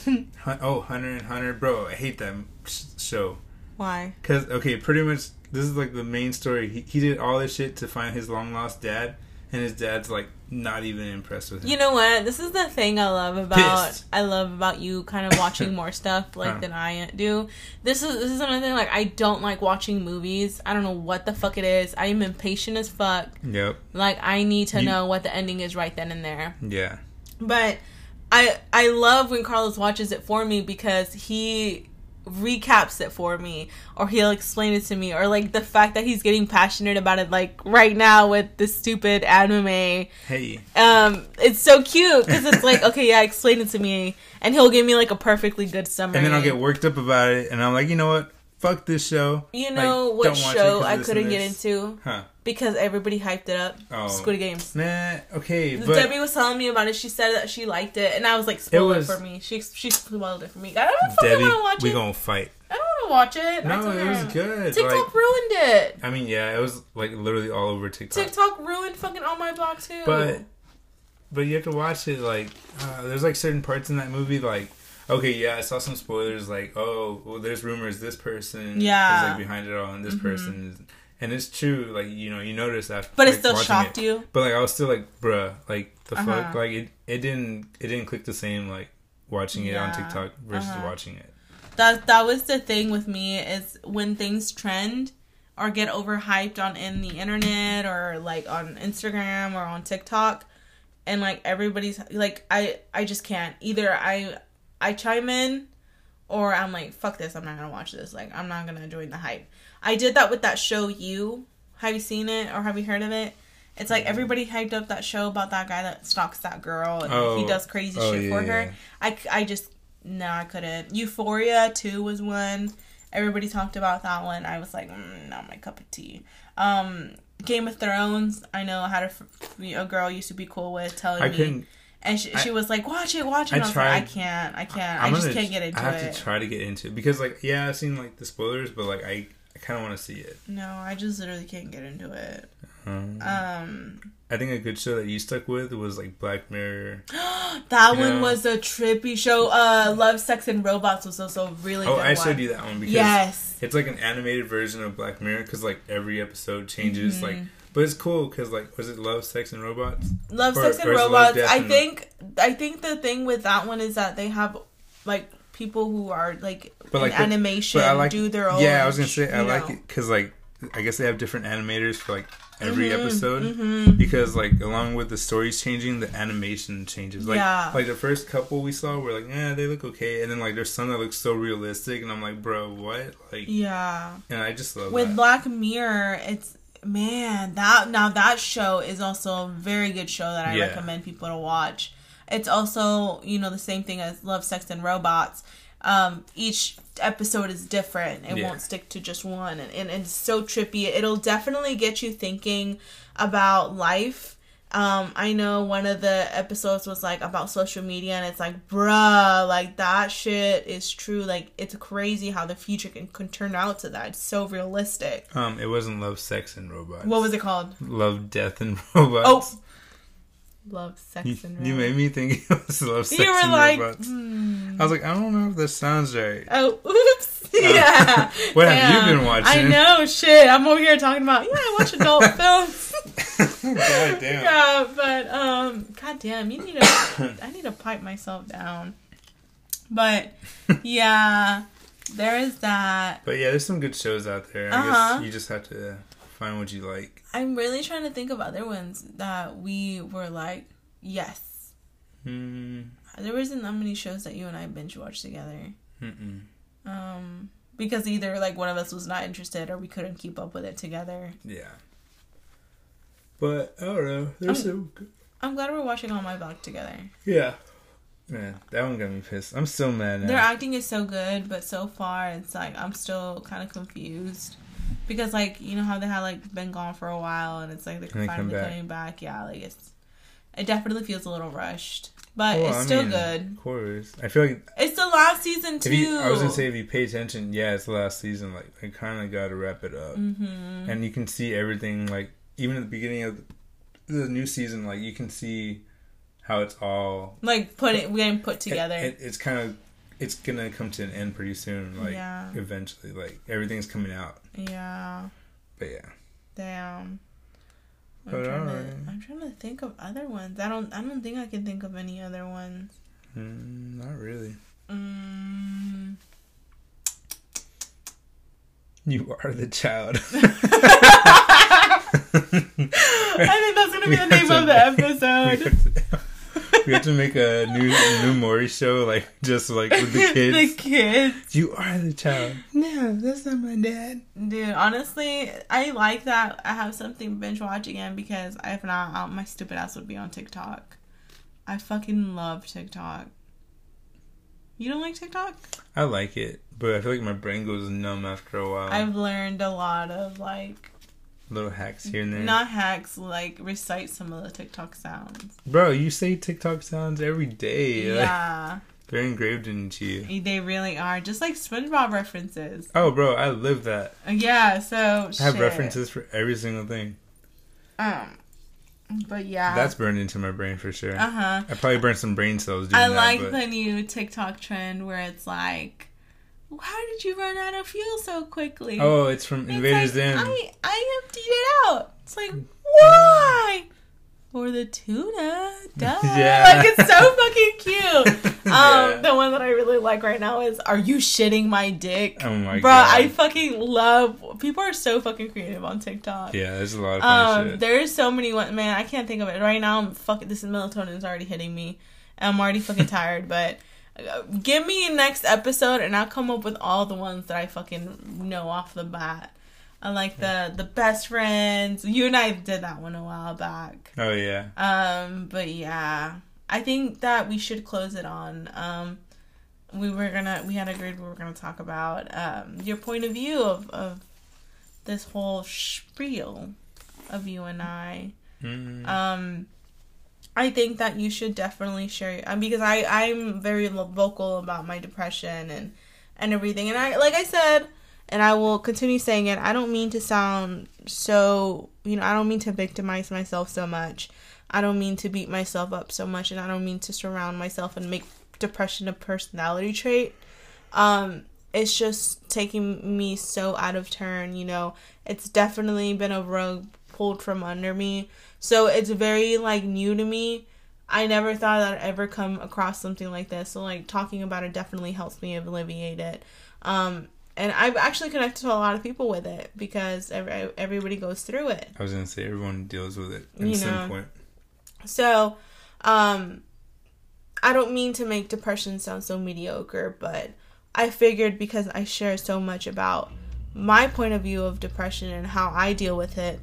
Oh, Hunter and Hunter, bro. I hate that sh- show. Why? Cause okay, pretty much this is like the main story. He he did all this shit to find his long lost dad, and his dad's like not even impressed with him. You know what? This is the thing I love about Pissed. I love about you kind of watching more stuff like Huh. than I do. This is this is another thing like I don't like watching movies. I don't know what the fuck it is. I am impatient as fuck. Yep. Like I need to You- know what the ending is right then and there. Yeah. But I I love when Carlos watches it for me because he recaps it for me or he'll explain it to me or like the fact that he's getting passionate about it like right now with this stupid anime Hey. um it's so cute because it's like okay yeah explain it to me and he'll give me like a perfectly good summary And then I'll get worked up about it, and I'm like, you know what? Fuck this show. you Like, know what watch it show i couldn't get into Huh? because everybody hyped it up Oh. squid games Nah. Okay, but Debbie was telling me about it. She said that she liked it, and I was like, "Spoil it, was- for me." She she spoiled it for me. I don't fucking Debbie, want to watch it. we gonna fight. I don't want to watch it. No, it was good. TikTok Like, ruined it. I mean, yeah, it was like literally all over TikTok. TikTok ruined fucking all my blog too. But but you have to watch it. Like, uh, there's like certain parts in that movie. Like, okay, yeah, I saw some spoilers. Like, oh, well, there's rumors this person Yeah. is like behind it all, and this Mhm. person is. And it's true, like you know, you notice after, but it still shocked it. you. But like I was still like, bruh, like the fuck, Uh-huh. like it, it didn't, it didn't click the same like watching it on TikTok versus Uh-huh. watching it. That that was the thing with me is when things trend or get overhyped on in the internet or like on Instagram or on TikTok and like everybody's like I I just can't either I I chime in or I'm like fuck this I'm not gonna watch this like I'm not gonna join the hype. I did that with that show you have you seen it or have you heard of it? It's like everybody hyped up that show about that guy that stalks that girl and he Oh. does crazy Oh, shit yeah, for yeah. her. I, I just no I couldn't. Euphoria too was one. Everybody talked about that one. I was like, mm, not my cup of tea. Um, Game of Thrones. I know I had a, a girl used to be cool with telling I me couldn't. And she, I- she was like, "Watch it, watch it." I And I, was like, "I can't, I can't, I I'm just gonna- can't get into it." I have it." to try to get into it because, like, yeah, I've seen like the spoilers, but like, I, I kind of want to see it. No, I just literally can't get into it. Um, Um, I think a good show that you stuck with was like Black Mirror. that Yeah. one was a trippy show. Uh, Love, Sex, and Robots was also really oh, I showed you that one because Yes. it's like an animated version of Black Mirror because like every episode changes. Mhm. Like, but it's cool because like, was it Love, Sex, and Robots? Love, Or- Sex, and Love, Robots. I and- think I think the thing with that one is that they have like people who are like But, in like, the- animation but like- do their own. Yeah, I was gonna say I you like know. it because like I guess they have different animators for like every Mhm, episode. mhm. because like along with the stories changing the animation changes like Yeah. like the first couple we saw were like yeah they look okay and then like there's some that look so realistic and i'm like bro what like Yeah. and i just love With that Black Mirror, it's man that now that show is also a very good show that I Yeah. recommend people to watch. It's also you know the same thing as Love, Sex, and Robots. Um, each episode is different. It Yeah. won't stick to just one, and, and, and it's so trippy. It'll definitely get you thinking about life. Um, I know one of the episodes was like about social media, and it's like, bruh, like that shit is true. Like, it's crazy how the future can, can turn out to that. It's so realistic. um it wasn't love sex and robots What was it called? love death and robots Oh, love, sex, and you made me think it was love sex You were and like, robots hmm. i was like i don't know if this sounds right Oh, oops. Yeah. what have you been watching? I know, shit. I'm over here talking about, yeah, I watch adult films. god damn Yeah, but um, god damn, you need to. I need to pipe myself down. But yeah, there is that. but yeah there's some good shows out there i Uh-huh. guess you just have to find what you like I'm really trying to think of other ones that we were like, yes. mm, There wasn't that many shows that you and I binge watched together. mm-mm. Um, because either like one of us was not interested or we couldn't keep up with it together. Yeah. But I don't know. There's I'm- some. good- I'm glad we're watching On My Block together. Yeah. Man, that one got me pissed. I'm still mad now. Their acting is so good, but so far it's like I'm still kind of confused because like you know how they had like been gone for a while and it's like they're And they finally back. coming back. Yeah, like it's it definitely feels a little rushed, but Well, it's I still mean, good. Of course. I feel like It's the last season too. you, I was gonna say if you pay attention, yeah, it's the last season. Like, I kind of got to wrap it up, hmm and you can see everything. Like, even at the beginning of the, new season, like you can see how it's all like put it, getting put together. It, it- it's kind of it's gonna come to an end pretty soon. Like, Yeah. eventually, like everything's coming out. yeah, But yeah. damn. I'm But trying, to. I'm trying to think of other ones. I don't. I don't think I can think of any other ones. Mm, not really. Mm. You are the child. I think that's gonna be the name of the episode. we have to make a new new Maury show, like just like with the kids. the kids. you are the child. No, that's not my dad. Dude, honestly, I like that I have something binge watch again because if not, my stupid ass would be on TikTok. I fucking love TikTok. You don't like TikTok? I like it, but I feel like my brain goes numb after a while. I've learned a lot of like Little hacks here and there. not hacks, like recite some of the TikTok sounds. Bro, you say TikTok sounds every day. Like, Yeah, they're engraved into you. they really are. Just like SpongeBob references. Oh, bro, I live that. Yeah, so I have shit. references for every single thing. Um, but yeah, That's burned into my brain for sure. uh huh. I probably burned some brain cells doing that. I that. like but the new TikTok trend where it's like, "How did you run out of fuel so quickly?" Oh, it's from Invaders like, Inn. I I emptied it out. It's like why? For the tuna, duh. Yeah. Like it's so fucking cute. Yeah. Um, the one that I really like right now is "Are you shitting my dick?" Oh my Bruh, god. I fucking love. People are so fucking creative on TikTok. Yeah, there's a lot of Um, shit. there's so many man. I can't think of it right now. I'm fucking. This melatonin is already hitting me. I'm already fucking tired. But give me next episode, and I'll come up with all the ones that I fucking know off the bat. I like the the best friends. You and I did that one a while back. Oh yeah. Um, but yeah, I think that we should close it on. Um, we were gonna we had agreed we were gonna talk about um your point of view of of this whole spiel of you and I. Mm. Um, I think that you should definitely share um, because I I'm very vocal about my depression and and everything. And I like I said, and I will continue saying it. I don't mean to sound so, you know, I don't mean to victimize myself so much. I don't mean to beat myself up so much and I don't mean to surround myself and make depression a personality trait. Um it's just taking me so out of turn, you know. It's definitely been a rug pulled from under me. So it's very like new to me. I never thought I'd ever come across something like this. So like talking about it definitely helps me alleviate it. Um and I've actually connected to a lot of people with it because every, everybody goes through it. I was gonna say everyone deals with it at you some know. point. So, um, I don't mean to make depression sound so mediocre, but I figured because I share so much about my point of view of depression and how I deal with it,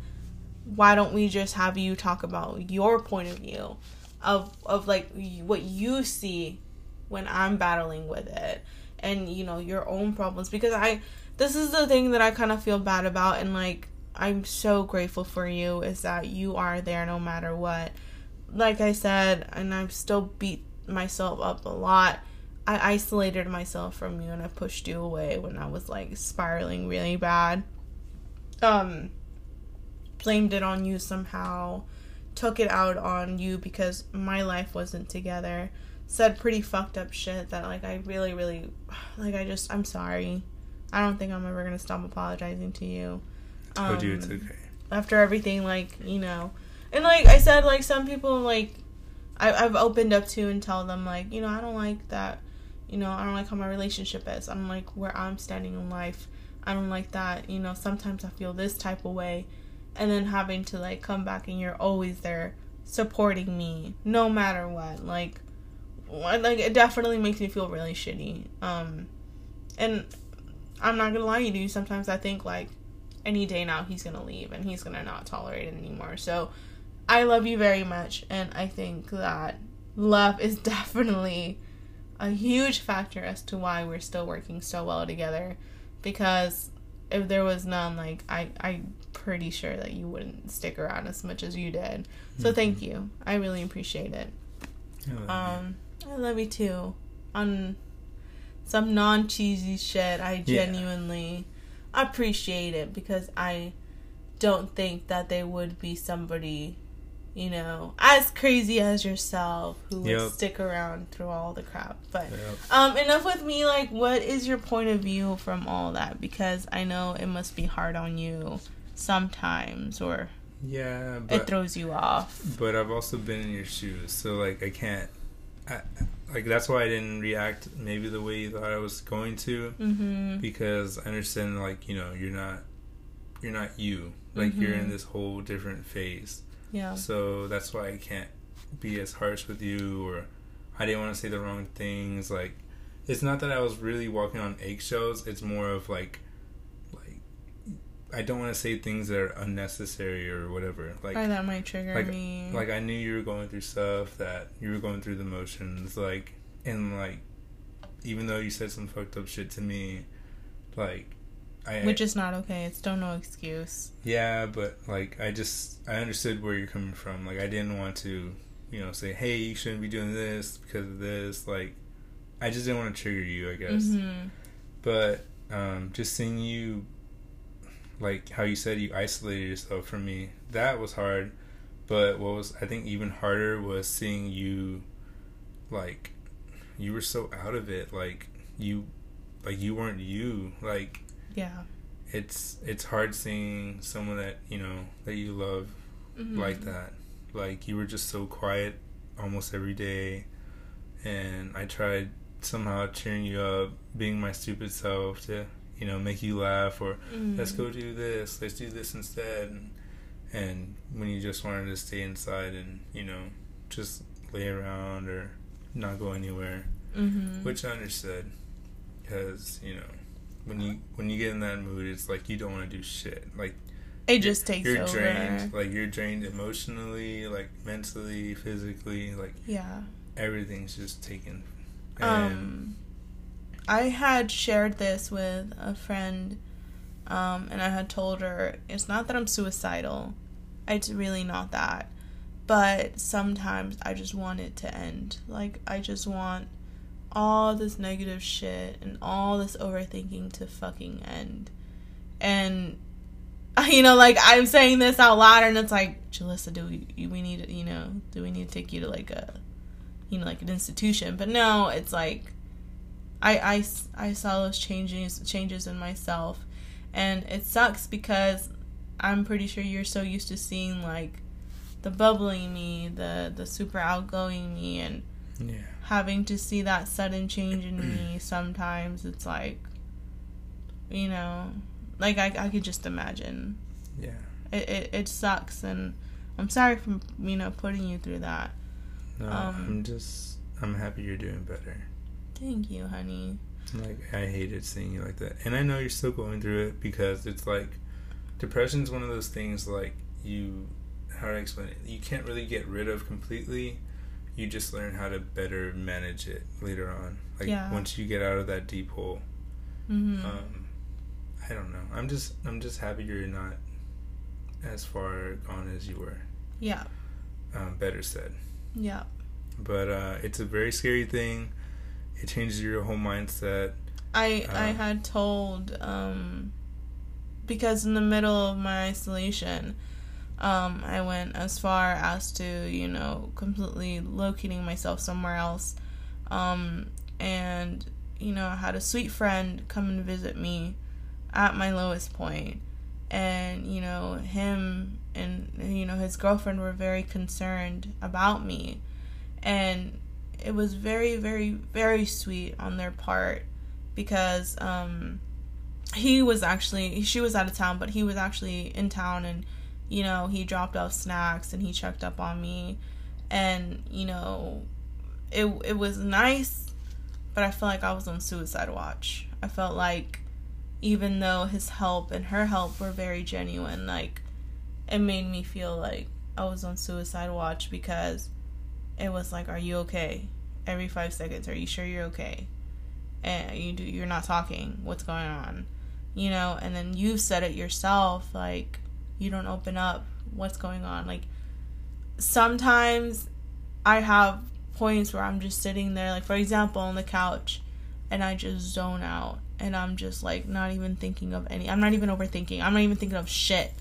why don't we just have you talk about your point of view of of like what you see when I'm battling with it and you know your own problems because I this is the thing that I kind of feel bad about and like I'm so grateful for you is that you are there no matter what. Like I said, and I've still beat myself up a lot I isolated myself from you and I pushed you away when I was like spiraling really bad. Um blamed it on you somehow, took it out on you because my life wasn't together. Said pretty fucked up shit that like I really really like I just I'm sorry. I don't think I'm ever going to stop apologizing to you. Um, told you it's okay. After everything like, you know. And like I said like some people like I, I've opened up to and tell them like, you know, I don't like that you know, I don't like how my relationship is. I don't like where I'm standing in life. I don't like that, you know, sometimes I feel this type of way. And then having to like come back and you're always there supporting me no matter what. Like like it definitely makes me feel really shitty. Um and I'm not gonna lie to you, sometimes I think like any day now he's gonna leave and he's gonna not tolerate it anymore. So I love you very much and I think that love is definitely a huge factor as to why we're still working so well together because if there was none like i i'm pretty sure that you wouldn't stick around as much as you did so mm-hmm. thank you i really appreciate it I um you. i love you too on some non-cheesy shit i genuinely yeah. appreciate it because i don't think that there would be somebody you know, as crazy as yourself who yep. would stick around through all the crap. But yep. um enough with me like what is your point of view from all that because I know it must be hard on you sometimes or yeah, but, it throws you off. But I've also been in your shoes, so like I can't I, like that's why I didn't react maybe the way you thought I was going to mm-hmm. because I understand like, you know, you're not you're not you. Like mm-hmm. you're in this whole different phase yeah. So that's why I can't be as harsh with you, or I didn't want to say the wrong things. Like, it's not that I was really walking on eggshells. It's more of like, like, I don't want to say things that are unnecessary or whatever. Like, or that might trigger like, me. Like, I knew you were going through stuff that you were going through the motions. Like, and like, even though you said some fucked up shit to me, like I, which is not okay. It's don't no excuse. Yeah, but like I just I understood where you're coming from. Like I didn't want to, you know, say, "Hey, you shouldn't be doing this because of this." Like I just didn't want to trigger you, I guess. Mm-hmm. But um, just seeing you, like how you said you isolated yourself from me, that was hard. But what was I think even harder was seeing you, like, you were so out of it. Like you, like you weren't you. Like yeah it's it's hard seeing someone that you know that you love mm-hmm. like that like you were just so quiet almost every day and i tried somehow cheering you up being my stupid self to you know make you laugh or mm-hmm. let's go do this let's do this instead and, and when you just wanted to stay inside and you know just lay around or not go anywhere mm-hmm. which i understood because you know when you when you get in that mood, it's like you don't want to do shit. Like it just takes you're over. drained. Like you're drained emotionally, like mentally, physically. Like yeah, everything's just taken. And um, I had shared this with a friend, um, and I had told her it's not that I'm suicidal. It's really not that, but sometimes I just want it to end. Like I just want all this negative shit and all this overthinking to fucking end. And you know, like I'm saying this out loud, and it's like, Jalissa, do we we need you know, do we need to take you to like a, you know, like an institution? But no, it's like, I I I saw those changes changes in myself, and it sucks because I'm pretty sure you're so used to seeing like the bubbling me, the the super outgoing me, and Yeah. having to see that sudden change in me sometimes it's like you know like i, I could just imagine Yeah. it, it, it sucks and i'm sorry for you know putting you through that No, Um, I'm just I'm happy you're doing better. thank you honey Like I hated seeing you like that, and I know you're still going through it because it's like depression's one of those things like you how do I explain it? You can't really get rid of completely. You just learn how to better manage it later on. Like Yeah. once you get out of that deep hole. hmm Um, I don't know. I'm just I'm just happy you're not as far gone as you were. yeah Um, better said. yeah But uh, it's a very scary thing. It changes your whole mindset. i i Uh. had told um because in the middle of my isolation um i went as far as to you know completely locating myself somewhere else. Um and you know i had a sweet friend come and visit me at my lowest point. And you know him and you know his girlfriend were very concerned about me. And it was very very very sweet on their part because um he was actually she was out of town but he was actually in town and you know he dropped off snacks and he checked up on me and you know it it was nice but I felt like I was on suicide watch. I felt like even though his help and her help were very genuine, like it made me feel like I was on suicide watch because it was like, "Are you okay?" Every five seconds, "Are you sure you're okay?" And you do, you're not talking. What's going on? You know, and then you said it yourself, like you don't open up. What's going on? Like sometimes I have points where I'm just sitting there, like for example, on the couch, and I just zone out, and I'm just like not even thinking of any. I'm not even overthinking. I'm not even thinking of shit.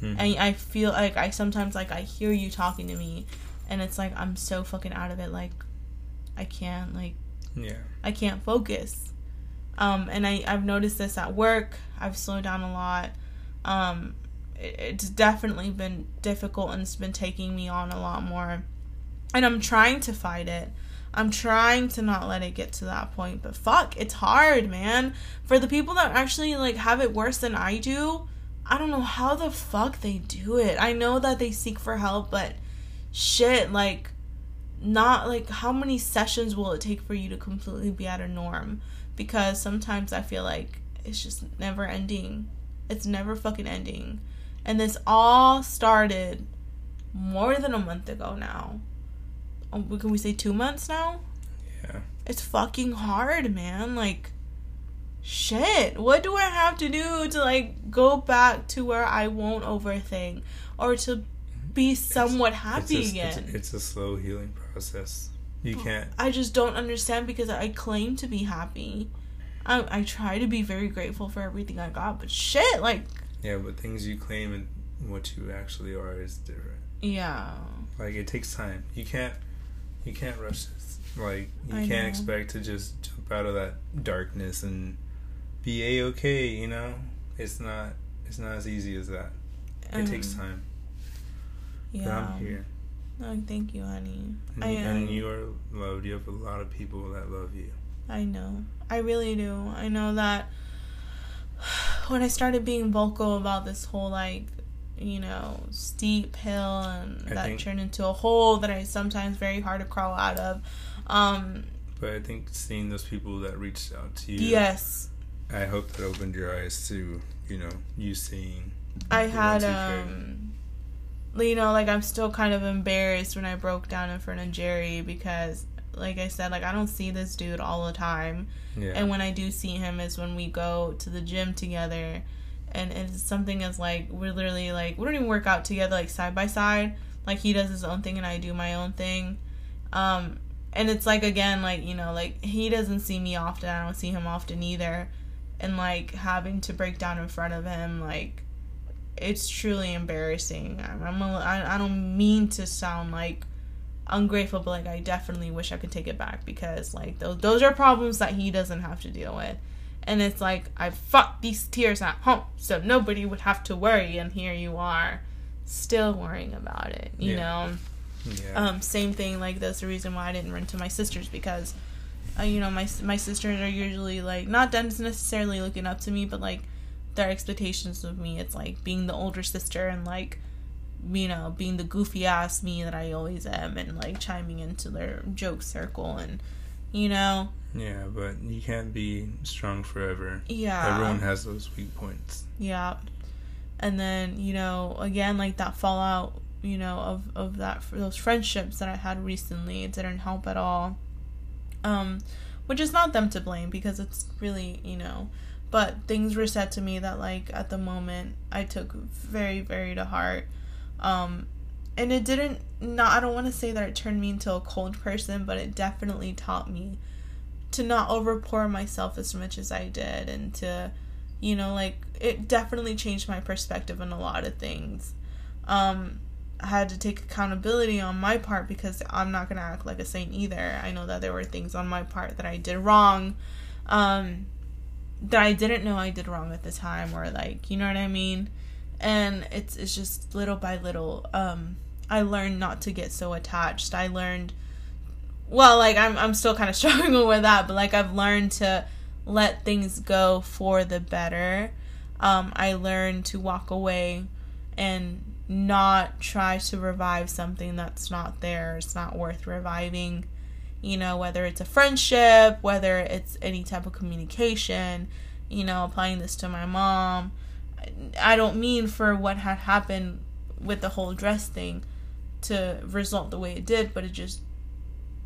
Mhm. And I feel like I sometimes like I hear you talking to me, and it's like I'm so fucking out of it. Like I can't like Yeah. I can't focus. Um, and I, I've noticed this at work. I've slowed down a lot. Um, it's definitely been difficult and it's been taking me on a lot more. And I'm trying to fight it. I'm trying to not let it get to that point. But fuck, it's hard, man. For the people that actually like have it worse than I do, I don't know how the fuck they do it. I know that they seek for help, but shit, like not like how many sessions will it take for you to completely be at a norm because sometimes i feel like it's just never ending it's never fucking ending and this all started more than a month ago now um, can we say two months now Yeah. it's fucking hard man like shit what do i have to do to like go back to where i won't overthink or to be somewhat happy it's a, again It's a, it's a slow healing process. You can't. I just don't understand because I claim to be happy. I, I try to be very grateful for everything I got, but shit, like, Yeah, but things you claim and what you actually are is different. yeah. Like it takes time. You can't. You can't rush this. Like you I can't know. expect to just jump out of that darkness and be a okay. You know, it's not. It's not as easy as that. It takes Um, time. But Yeah. I'm here. No, thank you, honey. And, I and you are loved. You have a lot of people that love you. I know. I really do. I know that when I started being vocal about this whole like, you know, steep hill and I that turned into a hole that I sometimes very hard to crawl out of. Um, But I think seeing those people that reached out to you, yes, I hope that opened your eyes to you know you seeing. I had ones who cared. um you know, like I'm still kind of embarrassed when I broke down in front of Jerry because like I said, like I don't see this dude all the time. Yeah. And when I do see him is when we go to the gym together and it's something as like we're literally like we don't even work out together like side by side, Like he does his own thing and I do my own thing. Um, and it's like again, like you know, like he doesn't see me often. I don't see him often either. And like having to break down in front of him, like it's truly embarrassing. I'm, I'm a, I, I don't mean to sound like ungrateful, but like I definitely wish I could take it back because like those those are problems that he doesn't have to deal with. And it's like I fought these tears at home so nobody would have to worry and here you are still worrying about it, you Yeah. know. Yeah. Um same thing like that's the reason why I didn't run to my sisters because uh, you know my my sisters are usually like not necessarily looking up to me but like their expectations of me it's like being the older sister and like you know being the goofy ass me that I always am and like chiming into their joke circle and you know yeah, but you can't be strong forever. yeah Everyone has those weak points. Yeah. And then, you know, again, like that fallout, you know, of, of that, for those friendships that I had recently, it didn't help at all. Um, which is not them to blame because it's really, you know, but things were said to me that, like, at the moment I took very, very to heart. Um, and it didn't, not, I don't want to say that it turned me into a cold person, but it definitely taught me to not overpour myself as much as I did and to, you know like it definitely changed my perspective on a lot of things. Um i had to take accountability on my part because i'm not going to act like a saint either. I know that there were things on my part that i did wrong um that i didn't know i did wrong at the time or like you know what i mean and it's it's just little by little um i learned not to get so attached i learned well like i'm i'm still kind of struggling with that but like i've learned to let things go for the better. Um, I learned to walk away and not try to revive something that's not there. It's not worth reviving. You know, whether it's a friendship, whether it's any type of communication, you know, applying this to my mom. I don't mean for what had happened with the whole dress thing to result the way it did, but it just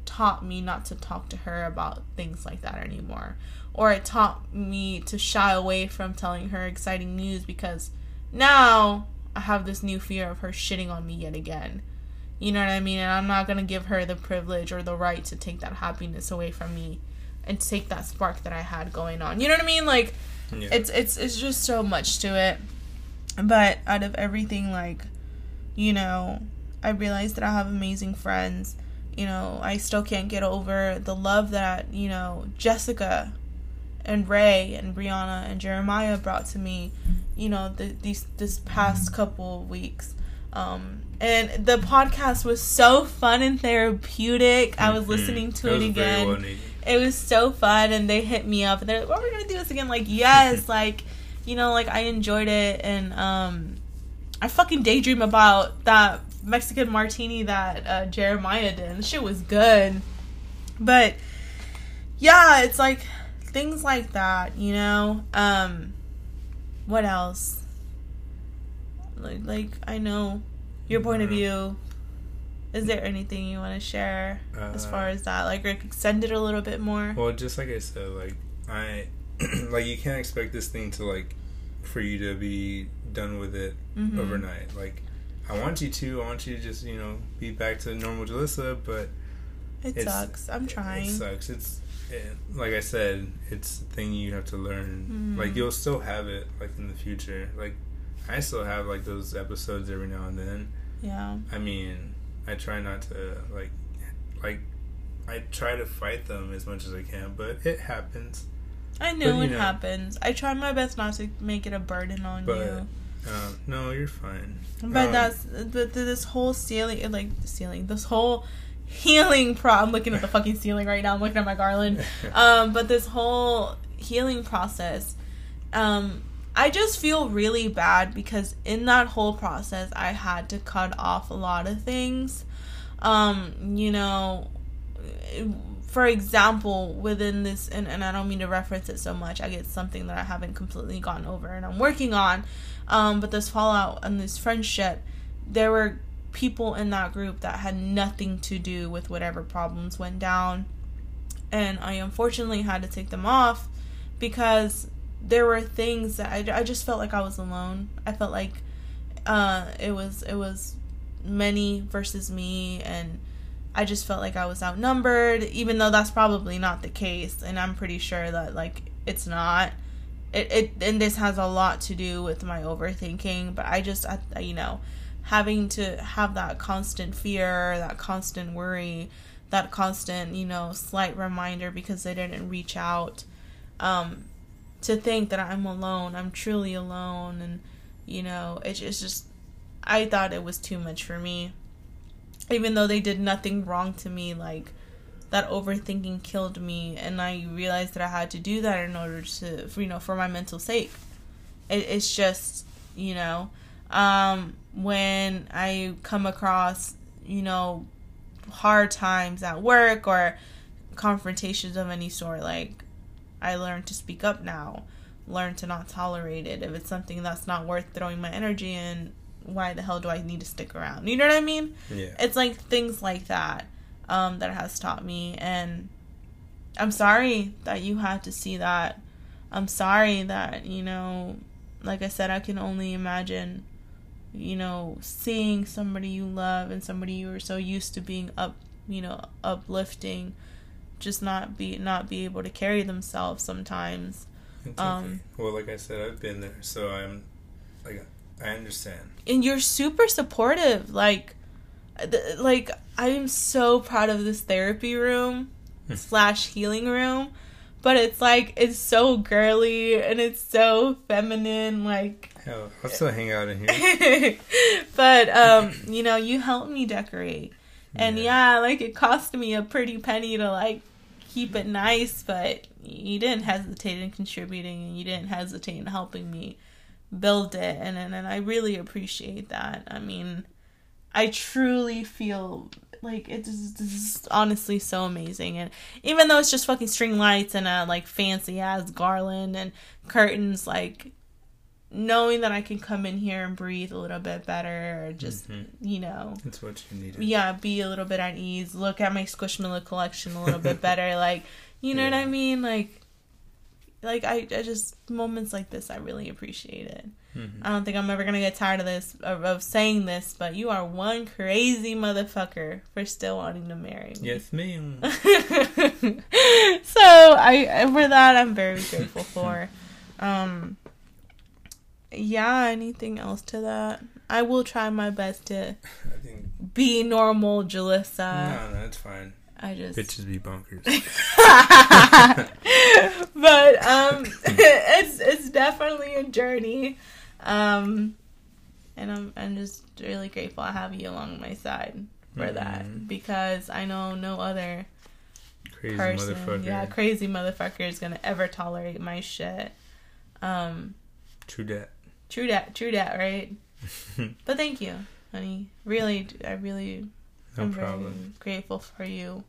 taught me not to talk to her about things like that anymore. Or it taught me to shy away from telling her exciting news because now I have this new fear of her shitting on me yet again. You know what I mean? And I'm not going to give her the privilege or the right to take that happiness away from me and take that spark that I had going on. You know what I mean? Like Yeah. it's it's it's just so much to it. But out of everything like you know, I realized that I have amazing friends. You know, I still can't get over the love that, you know, Jessica and Ray and Brianna and Jeremiah brought to me, you know, the, these this past couple of weeks. Um, and the podcast was so fun and therapeutic. I was Mhm. listening to it very again. It was so fun and they hit me up and they're like "What are we gonna do this again. Like yes like you know like i enjoyed it and um i fucking daydream about that mexican martini that uh, jeremiah did and shit was good. But yeah it's like things like that you know? Um what else? Like, like i know your point of view is there anything you want to share as Uh, far as that like extend it a little bit more Well, just like I said, like I like you can't expect this thing to like for you to be done with it Mhm. overnight. Like I want you to, I want you to just you know be back to normal Jalissa, but it sucks i'm trying It sucks. It's it, like I said, it's a thing you have to learn. Mhm. Like you'll still have it like in the future. Like I still have like those episodes every now and then. yeah I mean, I try not to like like I try to fight them as much as I can, but it happens. i know But, it know- happens i try my best not to make it a burden on But you uh, no, you're fine. but Um, that's but this whole ceiling like ceiling this whole healing pro i'm looking at the fucking ceiling right now i'm looking at my garland um but this whole healing process um i just feel really bad because in that whole process i had to cut off a lot of things. Um you know for example within this and, and i don't mean to reference it so much i get something that i haven't completely gone over and i'm working on um but this fallout and this friendship there were people in that group that had nothing to do with whatever problems went down. And i unfortunately had to take them off because there were things that I, I just felt like i was alone i felt like uh it was it was many versus me and I just felt like I was outnumbered, even though that's probably not the case, and I'm pretty sure that like it's not. It, it and this has a lot to do with my overthinking, but I just I, you know having to have that constant fear, that constant worry, that constant you know slight reminder because they didn't reach out, um, to think that I'm alone, I'm truly alone, and you know it's, it's just I thought it was too much for me. Even though they did nothing wrong to me like that overthinking killed me. And i realized that i had to do that in order to you know for my mental sake. It, it's just you know um when i come across you know hard times at work or confrontations of any sort like i learned to speak up now learn to not tolerate it if it's something that's not worth throwing my energy in why the hell do I need to stick around? You know what I mean? Yeah. It's like things like that um, that has taught me, and I'm sorry that you had to see that. I'm sorry that you know, like I said, I can only imagine, you know, seeing somebody you love and somebody you were so used to being up, you know, uplifting, just not be not be able to carry themselves sometimes. It's um, okay. Well, like I said, I've been there, so I'm like I understand. And you're super supportive. Like, th- like I am so proud of this therapy room hmm. slash healing room, but it's like it's so girly and it's so feminine. Like, hell, I'll still hang out in here. but um, you know, you helped me decorate, and yeah. yeah, like it cost me a pretty penny to like keep it nice, but you didn't hesitate in contributing and you didn't hesitate in helping me build it and, and and I really appreciate that. I mean, I truly feel like it's just honestly so amazing and even though it's just fucking string lights and a like fancy ass garland and curtains like knowing that I can come in here and breathe a little bit better or just mm-hmm. you know it's what you need yeah be a little bit at ease look at my squishmallow collection a little bit better like you know yeah. what I mean like like I, I just moments like this I really appreciate it. Mm-hmm. I don't think I'm ever gonna get tired of this of, of, saying this, but you are one crazy motherfucker for still wanting to marry me. Yes, ma'am. so I for that I'm very grateful for. Um, yeah. Anything else to that? I will try my best to think... be normal, Jalissa. No, no, it's fine. I just bitches be bonkers. but um, it's it's definitely a journey, um, and I'm I'm just really grateful I have you along my side for mm-hmm. that because I know no other crazy person, motherfucker. yeah, crazy motherfucker is gonna ever tolerate my shit. Um, true that. True that. True that. Right. but thank you, honey. Really, I really no I'm problem. very grateful for you.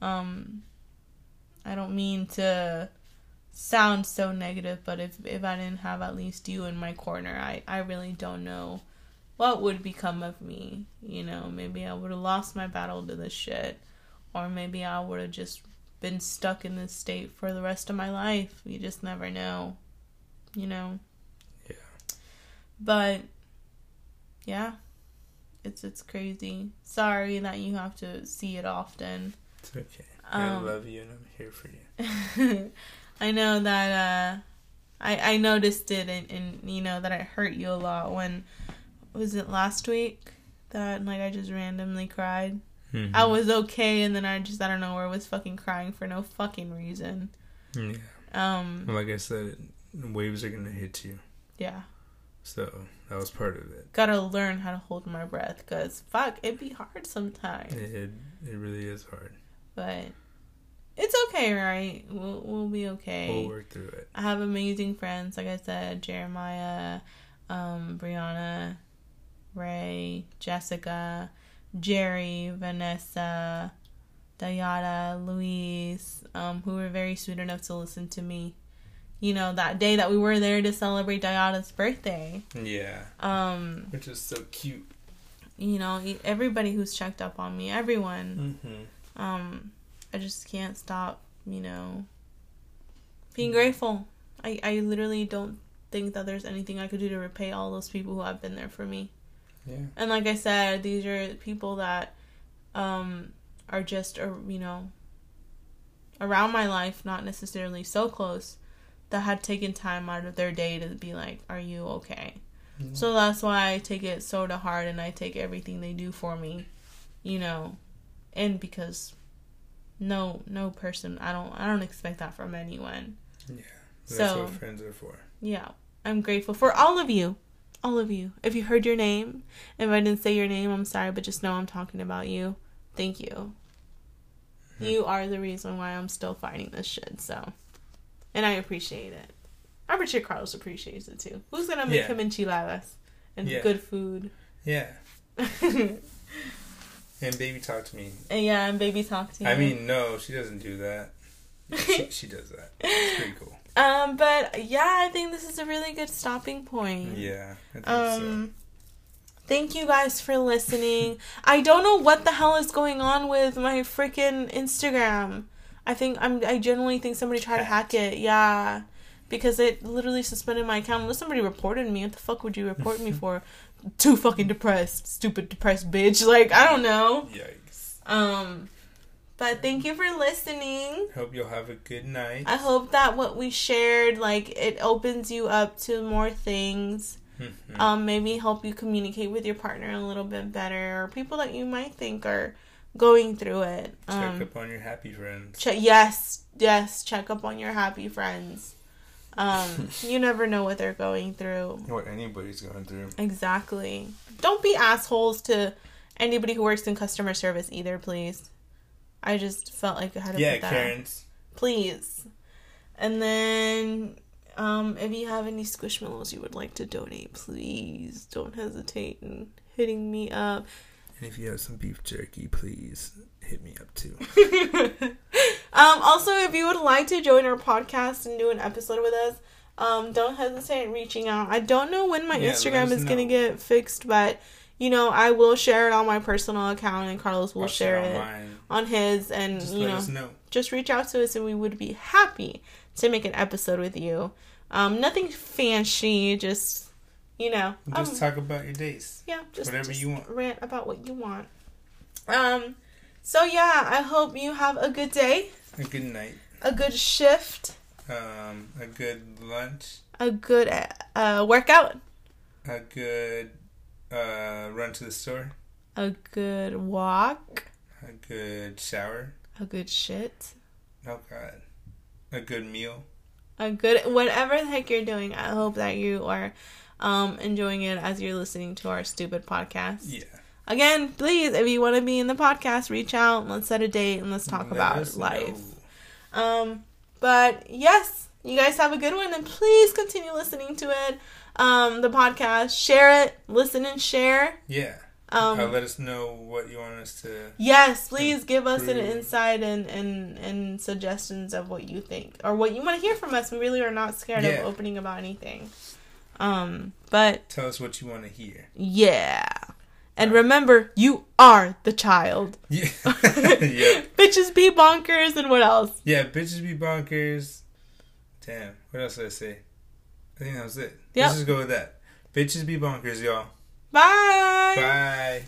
Um, I don't mean to sound so negative, but if if I didn't have at least you in my corner, I I really don't know what would become of me. You know, maybe I would have lost my battle to this shit, or maybe I would have just been stuck in this state for the rest of my life. You just never know. You know. But yeah, it's it's crazy. Sorry that you have to see it often. It's okay. Um, I love you and I'm here for you. I know that uh I I noticed it and, and you know that it hurt you a lot when was it last week that like I just randomly cried. Mm-hmm. I was okay and then I just I don't know where I was fucking crying for no fucking reason. Yeah. Um like I said, waves are gonna hit you. Yeah. So that was part of it. Gotta learn how to hold my breath, cause fuck, it be hard sometimes. It it really is hard. But it's okay, right? We'll we'll be okay. We'll work through it. I have amazing friends, like I said, Jeremiah, um, Brianna, Ray, Jessica, Jerry, Vanessa, Dayada, Louise, um, who were very sweet enough to listen to me you know, that day that we were there to celebrate Diana's birthday. Yeah. Um, which is so cute. You know, everybody who's checked up on me, everyone. Mm-hmm. Um, I just can't stop, you know, being grateful. I I literally don't think that there's anything I could do to repay all those people who have been there for me. Yeah. And like I said, these are people that um, are just, uh, you know, around my life, not necessarily so close, that had taken time out of their day to be like, "Are you okay?" Mhm. So that's why I take it so to heart, and I take everything they do for me, you know, and because no, no person, I don't, I don't expect that from anyone. Yeah, that's So- what friends are for. Yeah, I'm grateful for all of you. All of you. If you heard your name, if I didn't say your name, I'm sorry, but just know I'm talking about you. Thank you. Hmm. You are the reason why I'm still fighting this shit, so. And I appreciate it. I'm pretty sure Carlos appreciates it too. Who's gonna make Yeah. him enchiladas and Yeah. good food? Yeah. and And baby talk to me. yeah, and baby talk to you. I mean, no, she doesn't do that. She, she does that. It's pretty cool. um, but yeah, I think this is a really good stopping point. Yeah. I think Um, thank you guys for listening. I don't know what the hell is going on with my freaking Instagram. I think I'm. I genuinely think somebody tried to hack it. Yeah, because it literally suspended my account. Unless somebody reported me, what the fuck would you report me for? Too fucking depressed, stupid depressed bitch. Like I don't know. Yikes. Um, but thank you for listening. Hope you'll have a good night. I hope that what we shared, like, it opens you up to more things. Mhm. um, maybe help you communicate with your partner a little bit better, or people that you might think are going through it. Check Um, up on your happy friends. che- yes, yes, check up on your happy friends. Um, you never know what they're going through. What anybody's going through. Exactly. Don't be assholes to anybody who works in customer service either, please. I just felt like I had to Yeah, put that out. Karen's. please. And then, um, if you have any squishmallows you would like to donate, please don't hesitate in hitting me up. And if you have some beef jerky, please hit me up too. um, also, if you would like to join our podcast and do an episode with us, um, don't hesitate in reaching out. I don't know when my Yeah, Instagram is gonna get fixed, but you know, I will share it on my personal account, and Carlos will I'll share it online. on his, and Just you know, know. just reach out to us and we would be happy to make an episode with you. Um, nothing fancy, just you know, Just um, talk about your days. yeah, just whatever just you want. Rant about what you want. Um, so yeah, I hope you have a good day, A good night. a good shift, Um, a good lunch. a good uh, workout, A good uh, run to the store. a good walk, A good shower. a good shit, Oh God. A good meal. a good whatever the heck you're doing. I hope that you are um enjoying it as you're listening to our stupid podcast. Yeah. Again, please, if you want to be in the podcast, reach out. Let's set a date and let's talk Let about life. know. Um, but yes, you guys have a good one, and please continue listening to it. Um, the podcast, share it, listen and share. Yeah. Um, uh, let us know what you want us to. yes, please give us an insight and, and and suggestions of what you think or what you want to hear from us. We really are not scared Yeah. of opening about anything. Um, but Tell us what you want to hear. yeah. And remember, you are the child. Yeah. yeah. Bitches be bonkers and what else? Yeah. Bitches be bonkers. Damn. What else did I say? I think that was it. Yep. Let's just go with that. Bitches be bonkers, y'all. Bye. Bye.